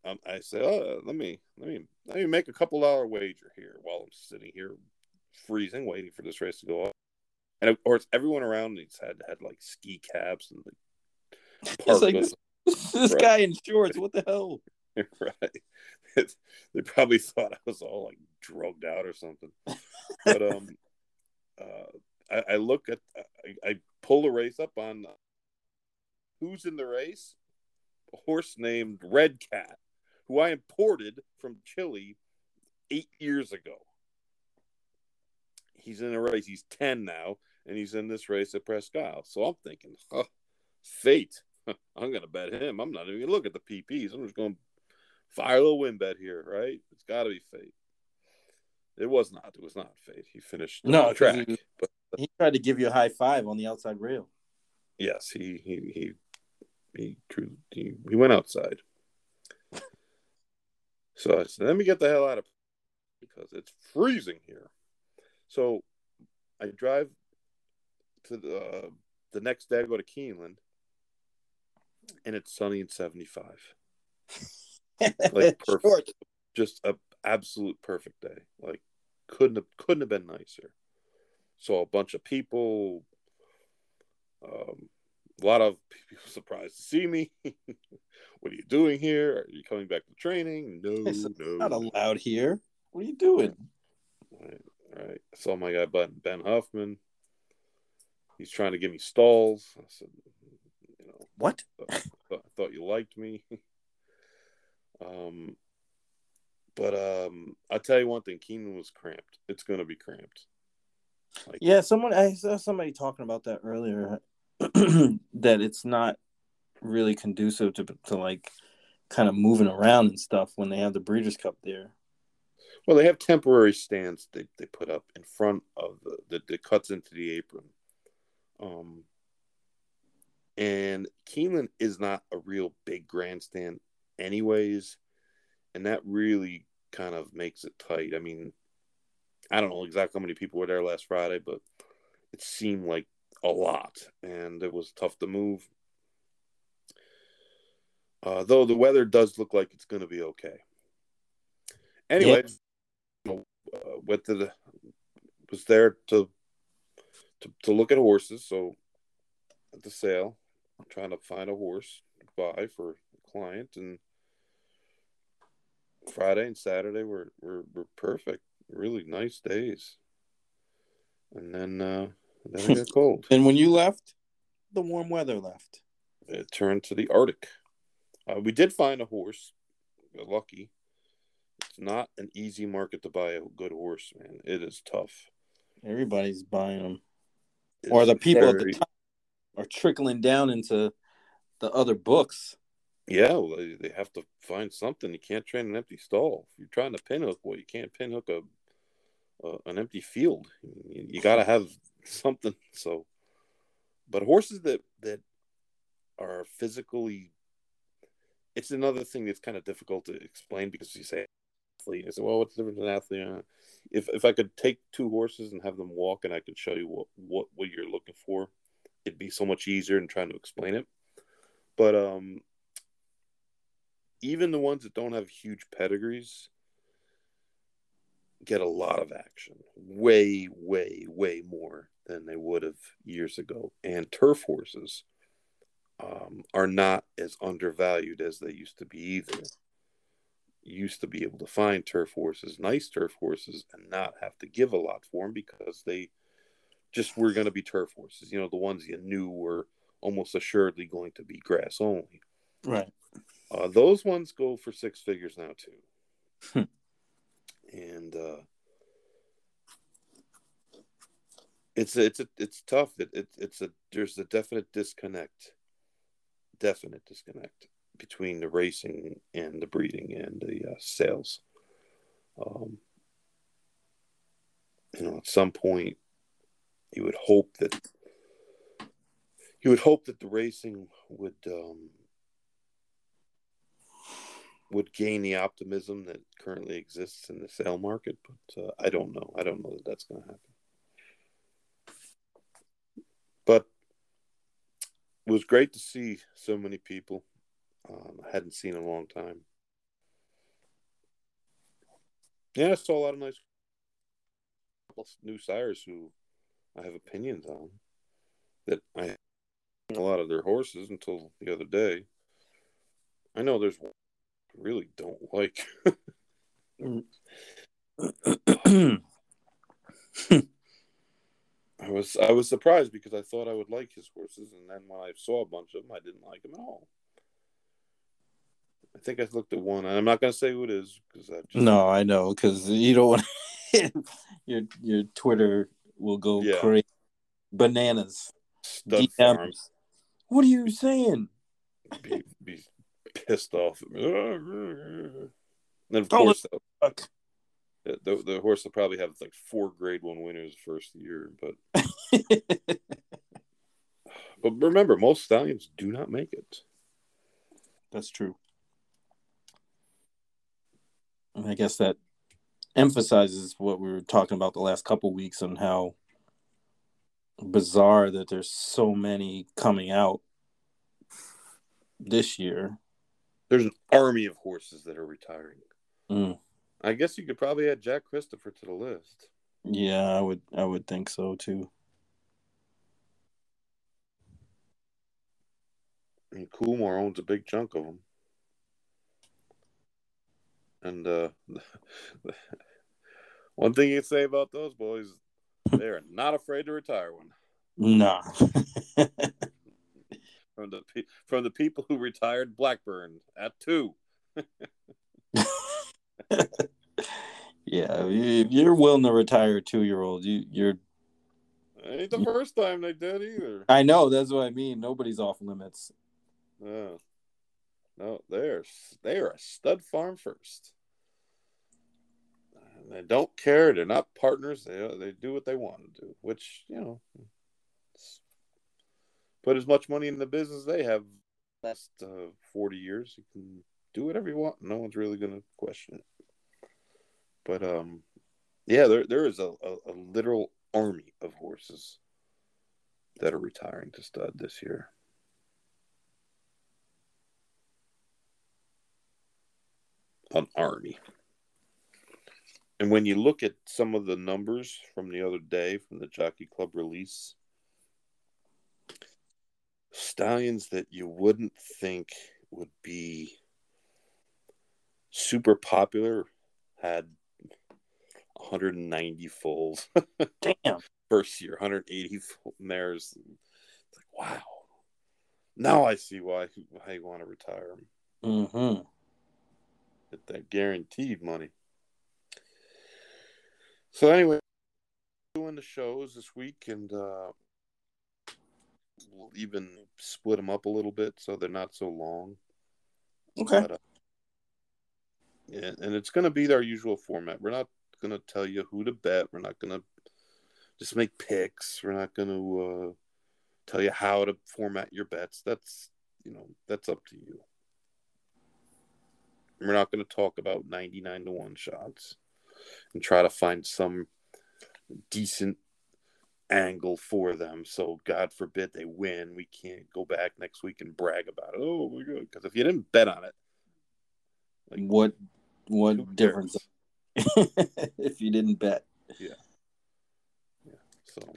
Speaker 2: um, I say, oh, let me let me let me make a couple dollar wager here while I'm sitting here freezing, waiting for this race to go off. and of course everyone around me had had like ski caps and like
Speaker 3: It's like this, this
Speaker 2: Right.
Speaker 3: guy in shorts. What the hell?
Speaker 2: right. they probably thought I was all like drugged out or something. But um, uh, I, I look at I, I pull the race up on who's in the race. A horse named Red Cat, who I imported from Chile eight years ago. He's in a race. He's ten now, and he's in this race at Presque Isle. So I'm thinking, huh, fate. I'm going to bet him. I'm not even going to look at the PPs. I'm just going to fire a little win bet here, right? It's got to be fate. It was not. It was not fate. He finished
Speaker 3: No,
Speaker 2: track.
Speaker 3: he-
Speaker 2: But
Speaker 3: He tried to give you a high five on the outside rail.
Speaker 2: yes, he he he he he, he went outside. So I said, "Let me get the hell out of because it's freezing here." So I drive to the uh, the next day. I go to Keeneland, and it's sunny and seventy five. Like perfect. Just a absolute perfect day. Like couldn't have couldn't have been nicer. Saw a bunch of people. Um, a lot of people surprised to see me. what are you doing here? Are you coming back to training? No,
Speaker 3: It's
Speaker 2: no.
Speaker 3: Not allowed here. What are you doing?
Speaker 2: Right, right. I saw my guy Ben, ben Huffman. He's trying to give me stalls. I said, you know,
Speaker 3: What?
Speaker 2: I thought, I thought you liked me. um, but um, I'll tell you one thing: Keenan was cramped. It's going to be cramped. Like,
Speaker 3: Yeah, someone I saw somebody talking about that earlier. that it's not really conducive to to like kind of moving around and stuff when they have the Breeders' Cup there.
Speaker 2: Well, they have temporary stands they, they put up in front of the that, cuts into the apron. Um, and Keeneland is not a real big grandstand, anyways, and that really kind of makes it tight. I mean, I don't know exactly how many people were there last Friday, but it seemed like a lot, and it was tough to move. Uh, though the weather does look like it's going to be okay. Anyway, you know, uh, went to the was there to, to to look at horses. So at the sale, I'm trying to find a horse to buy for a client, and Friday and Saturday were were, were perfect, really nice days. And then uh, then it got cold.
Speaker 3: And when you left, the warm weather left.
Speaker 2: It turned to the Arctic. Uh, we did find a horse. Got lucky. It's not an easy market to buy a good horse, man. It is tough.
Speaker 3: Everybody's buying them,
Speaker 2: It's
Speaker 3: or the people at the top are trickling down into the other books.
Speaker 2: Yeah, well, they, they have to find something. You can't train an empty stall. If you're trying to pinhook, well, you can't pinhook a, a an empty field. You, you got to have something. So, but horses that that are physically, it's another thing that's kind of difficult to explain because you say athlete. I say, well, what's the difference in athlete? If if I could take two horses and have them walk, and I could show you what what what you're looking for, it'd be so much easier in trying to explain it. But um, even the ones that don't have huge pedigrees get a lot of action way way way more than they would have years ago and turf horses um, are not as undervalued as they used to be either you used to be able to find turf horses nice turf horses and not have to give a lot for them because they just were going to be turf horses you know the ones you knew were almost assuredly going to be grass only
Speaker 3: Right.
Speaker 2: uh, those ones go for six figures now too,
Speaker 3: Hmm.
Speaker 2: And uh, it's it's it's tough. It, it it's a there's a definite disconnect, definite disconnect between the racing and the breeding and the uh, sales. Um, you know, at some point, you would hope that you would hope that the racing would um, would gain the optimism that currently exists in the sale market, but uh, I don't know. I don't know that that's going to happen. But it was great to see so many people. Um, I hadn't seen in a long time. Yeah, I saw a lot of nice new sires who I have opinions on that I a lot of their horses until the other day. I know there's one really don't like. I was I was surprised because I thought I would like his horses, and then when I saw a bunch of them, I didn't like them at all. I think I looked at one, and I'm not going to say who it is because I just
Speaker 3: No, I know because you don't want your your Twitter will go
Speaker 2: Yeah.
Speaker 3: crazy, bananas.
Speaker 2: stud
Speaker 3: DMs. What are you saying?
Speaker 2: be, be pissed off at me. And then of
Speaker 3: Oh,
Speaker 2: course, the, the the horse will probably have like four Grade One winners first year, but but remember, most stallions do not make it.
Speaker 3: That's true. And I guess that emphasizes what we were talking about the last couple weeks on how bizarre that there's so many coming out this year.
Speaker 2: There's an army of horses that are retiring.
Speaker 3: Mm.
Speaker 2: I guess you could probably add Jack Christopher to the list.
Speaker 3: Yeah, I would I would think so too.
Speaker 2: And Coolmore owns a big chunk of them. And uh, one thing you can say about those boys, they are not afraid to retire one.
Speaker 3: Nah.
Speaker 2: From the pe- from the people who retired Blackbeard at two.
Speaker 3: yeah, if you're willing to retire a two year old, you you're
Speaker 2: Ain't the first time they did either.
Speaker 3: I know, that's what I mean. Nobody's off limits.
Speaker 2: No, no, they're they are a stud farm first. And they don't care. They're not partners. They they do what they want to do, which you know, put as much money in the business they have last uh, forty years. You can do whatever you want. No one's really going to question it. But um, yeah, there there is a, a, a literal army of horses that are retiring to stud this year. an army. And when you look at some of the numbers from the other day from the Jockey Club release, stallions that you wouldn't think would be super popular had 190 foals
Speaker 3: Damn.
Speaker 2: first year, 180 full mares. It's like, wow. Now I see why why you want to retire.
Speaker 3: Mm-hmm.
Speaker 2: Get that guaranteed money. So anyway, doing the shows this week, and uh, we'll even split them up a little bit so they're not so long.
Speaker 3: Okay.
Speaker 2: But, uh, yeah, and it's going to be our usual format. We're not going to tell you who to bet. We're not going to just make picks. We're not going to uh, tell you how to format your bets. That's you know that's up to you. We're not going to talk about 99 to 1 shots and try to find some decent angle for them. So, God forbid they win. We can't go back next week and brag about it. Oh, my God. Because if you didn't bet on it, like,
Speaker 3: What what difference if you didn't bet? Yeah, yeah.
Speaker 2: So,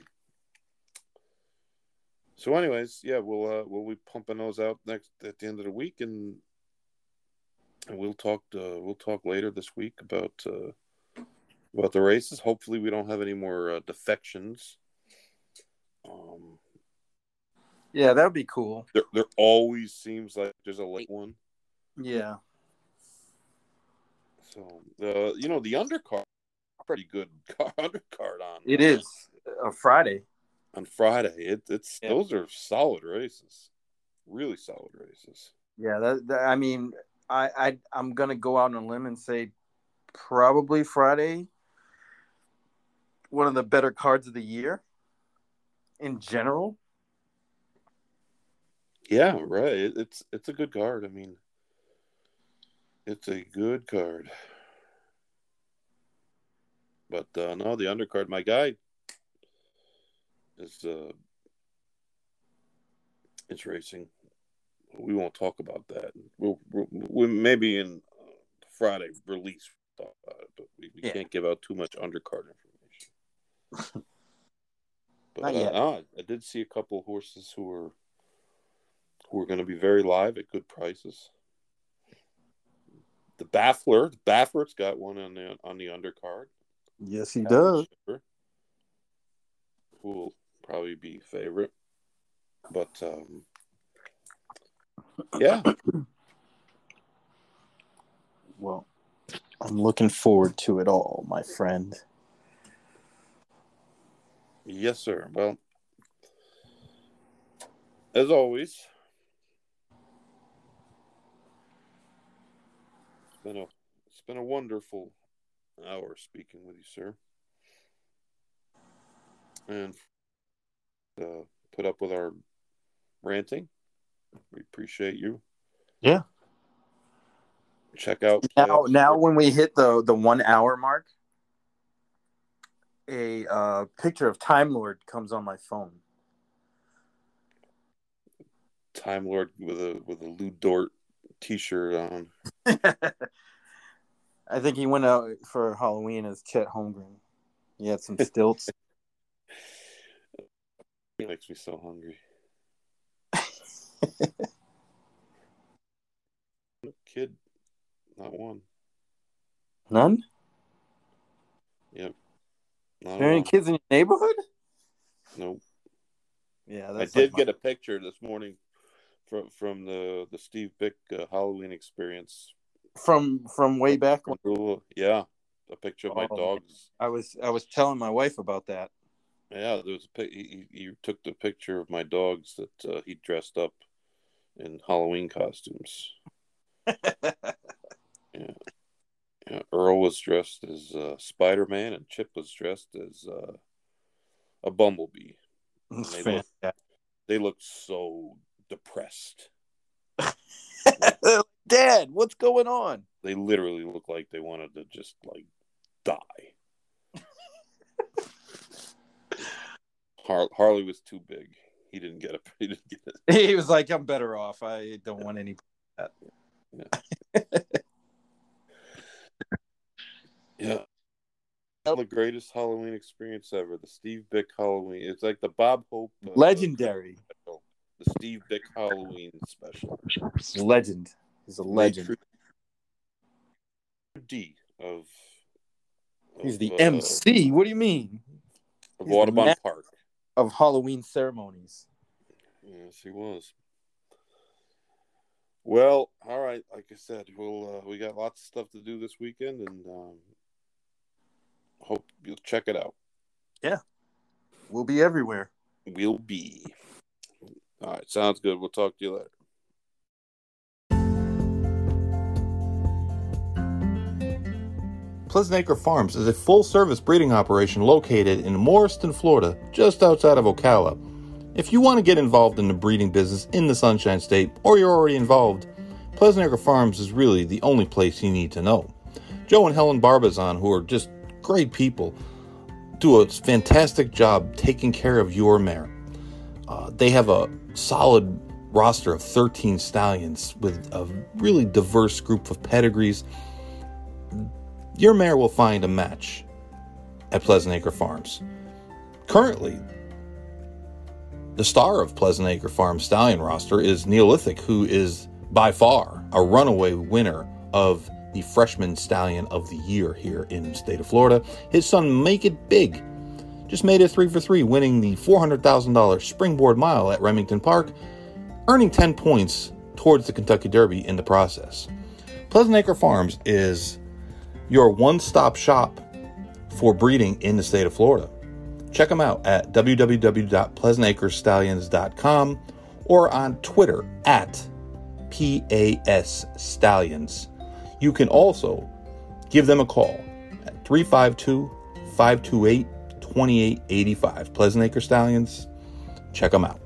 Speaker 2: so anyways, yeah, we'll uh, we'll be pumping those out next at the end of the week, and and we'll talk uh, we'll talk later this week about uh, about the races. Hopefully, we don't have any more uh, defections. Um,
Speaker 3: Yeah, that would be cool.
Speaker 2: there there always seems like there's a late one.
Speaker 3: Yeah.
Speaker 2: So the you know the undercard pretty good undercard on
Speaker 3: It
Speaker 2: uh,
Speaker 3: is a Friday.
Speaker 2: on Friday. It, it's
Speaker 3: Yeah.
Speaker 2: those are solid races, really solid races.
Speaker 3: Yeah, that, that- I mean, I, I I'm gonna go out on a limb and say probably Friday. One of the better cards of the year, in general.
Speaker 2: Yeah, right. It's it's a good card. I mean, it's a good card. But uh, no, the undercard, my guy is uh, it's racing. We won't talk about that. We'll, we'll, we maybe in uh, Friday release we'll talk about it, but we, we
Speaker 3: Yeah.
Speaker 2: can't give out too much undercard information. But
Speaker 3: Not
Speaker 2: uh,
Speaker 3: yet.
Speaker 2: ah, I did see a couple horses who were who were going to be very live at good prices. The Baffler, the Baffert's got one on the on the undercard.
Speaker 3: Yes, he
Speaker 2: Captain
Speaker 3: does.
Speaker 2: Shipper, Who will probably be favorite, but um, yeah,
Speaker 3: Well, I'm looking forward to it all, my friend.
Speaker 2: Yes, sir. Well, as always, it's been a it's been a wonderful hour speaking with you, sir, and uh, put up with our ranting. We appreciate you.
Speaker 3: Yeah.
Speaker 2: Check out
Speaker 3: Now,
Speaker 2: Playoff
Speaker 3: now when we hit the the one hour mark, a uh, picture of Time Lord comes on my phone.
Speaker 2: Time Lord with a with a Lu Dort T-shirt on.
Speaker 3: I think he went out for Halloween as Chet Holmgren. He had some stilts.
Speaker 2: It makes me so hungry. Kid, not one.
Speaker 3: None?
Speaker 2: Not
Speaker 3: Are there any kids in your neighborhood?
Speaker 2: Nope.
Speaker 3: Yeah,
Speaker 2: I did
Speaker 3: like
Speaker 2: get a picture this morning from from the the Steve Bick uh, Halloween experience.
Speaker 3: from from way back. When
Speaker 2: Yeah, a picture of my
Speaker 3: Oh.
Speaker 2: dogs.
Speaker 3: I was I was telling my wife about that.
Speaker 2: Yeah, there was a he he took the picture of my dogs that uh, he dressed up in Halloween costumes. Yeah, Earl was dressed as uh, Spider Man, and Chip was dressed as uh, a bumblebee. They look-
Speaker 3: fantastic.
Speaker 2: They looked so depressed.
Speaker 3: Dad, what's going on?
Speaker 2: They literally looked like they wanted to just like die. Har- Harley was too big. He didn't get a. He didn't get it.
Speaker 3: He was like, "I'm better off. I don't want any."
Speaker 2: Yeah. The greatest Halloween experience ever. The Steve Bick Halloween. It's like the Bob Hope. uh,
Speaker 3: Legendary,
Speaker 2: special. The Steve Bick Halloween special.
Speaker 3: legend. He's a legend.
Speaker 2: D of.
Speaker 3: He's
Speaker 2: of,
Speaker 3: the
Speaker 2: uh,
Speaker 3: MC. What do you mean?
Speaker 2: of
Speaker 3: he's
Speaker 2: Audubon Park.
Speaker 3: Of Halloween ceremonies.
Speaker 2: Yes, he was. Well, all right. Like I said, we'll uh, we got lots of stuff to do this weekend, and um, hope you'll check it out. Yeah.
Speaker 3: We'll be everywhere.
Speaker 2: We'll be. All right, sounds good. We'll talk to you later.
Speaker 1: Pleasant Acre Farms is a full service breeding operation located in Morriston, Florida, just outside of Ocala. If you want to get involved in the breeding business in the Sunshine State, or you're already involved, Pleasant Acre Farms is really the only place you need to know. Joe and Helen Barbazon, who are just great people, do a fantastic job taking care of your mare. Uh, they have a solid roster of 13 stallions with a really diverse group of pedigrees your mare will find a match at Pleasant Acre Farms. Currently, the star of Pleasant Acre Farms stallion roster is Neolithic, who is by far a runaway winner of the Freshman Stallion of the Year here in the state of Florida. His son, Make It Big, just made it three for three, winning the $400,000 springboard mile at Remington Park, earning 10 points towards the Kentucky Derby in the process. Pleasant Acre Farms is your one stop shop for breeding in the state of Florida. Check them out at www.pleasantacrestallions.com or on Twitter at PAS Stallions. You can also give them a call at 352 528 2885. Pleasant Acre Stallions, check them out.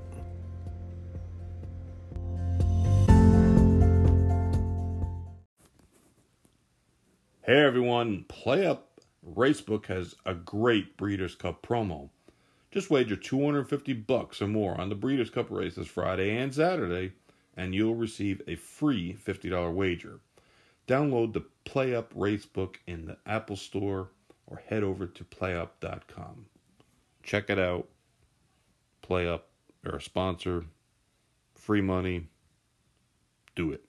Speaker 1: Hey everyone, PlayUp Racebook has a great Breeders' Cup promo. Just wager 250 bucks or more on the Breeders' Cup races Friday and Saturday, and you'll receive a free $50 wager. Download the PlayUp Racebook in the Apple Store or head over to playup.com. Check it out.
Speaker 2: PlayUp or a sponsor, free money, do it.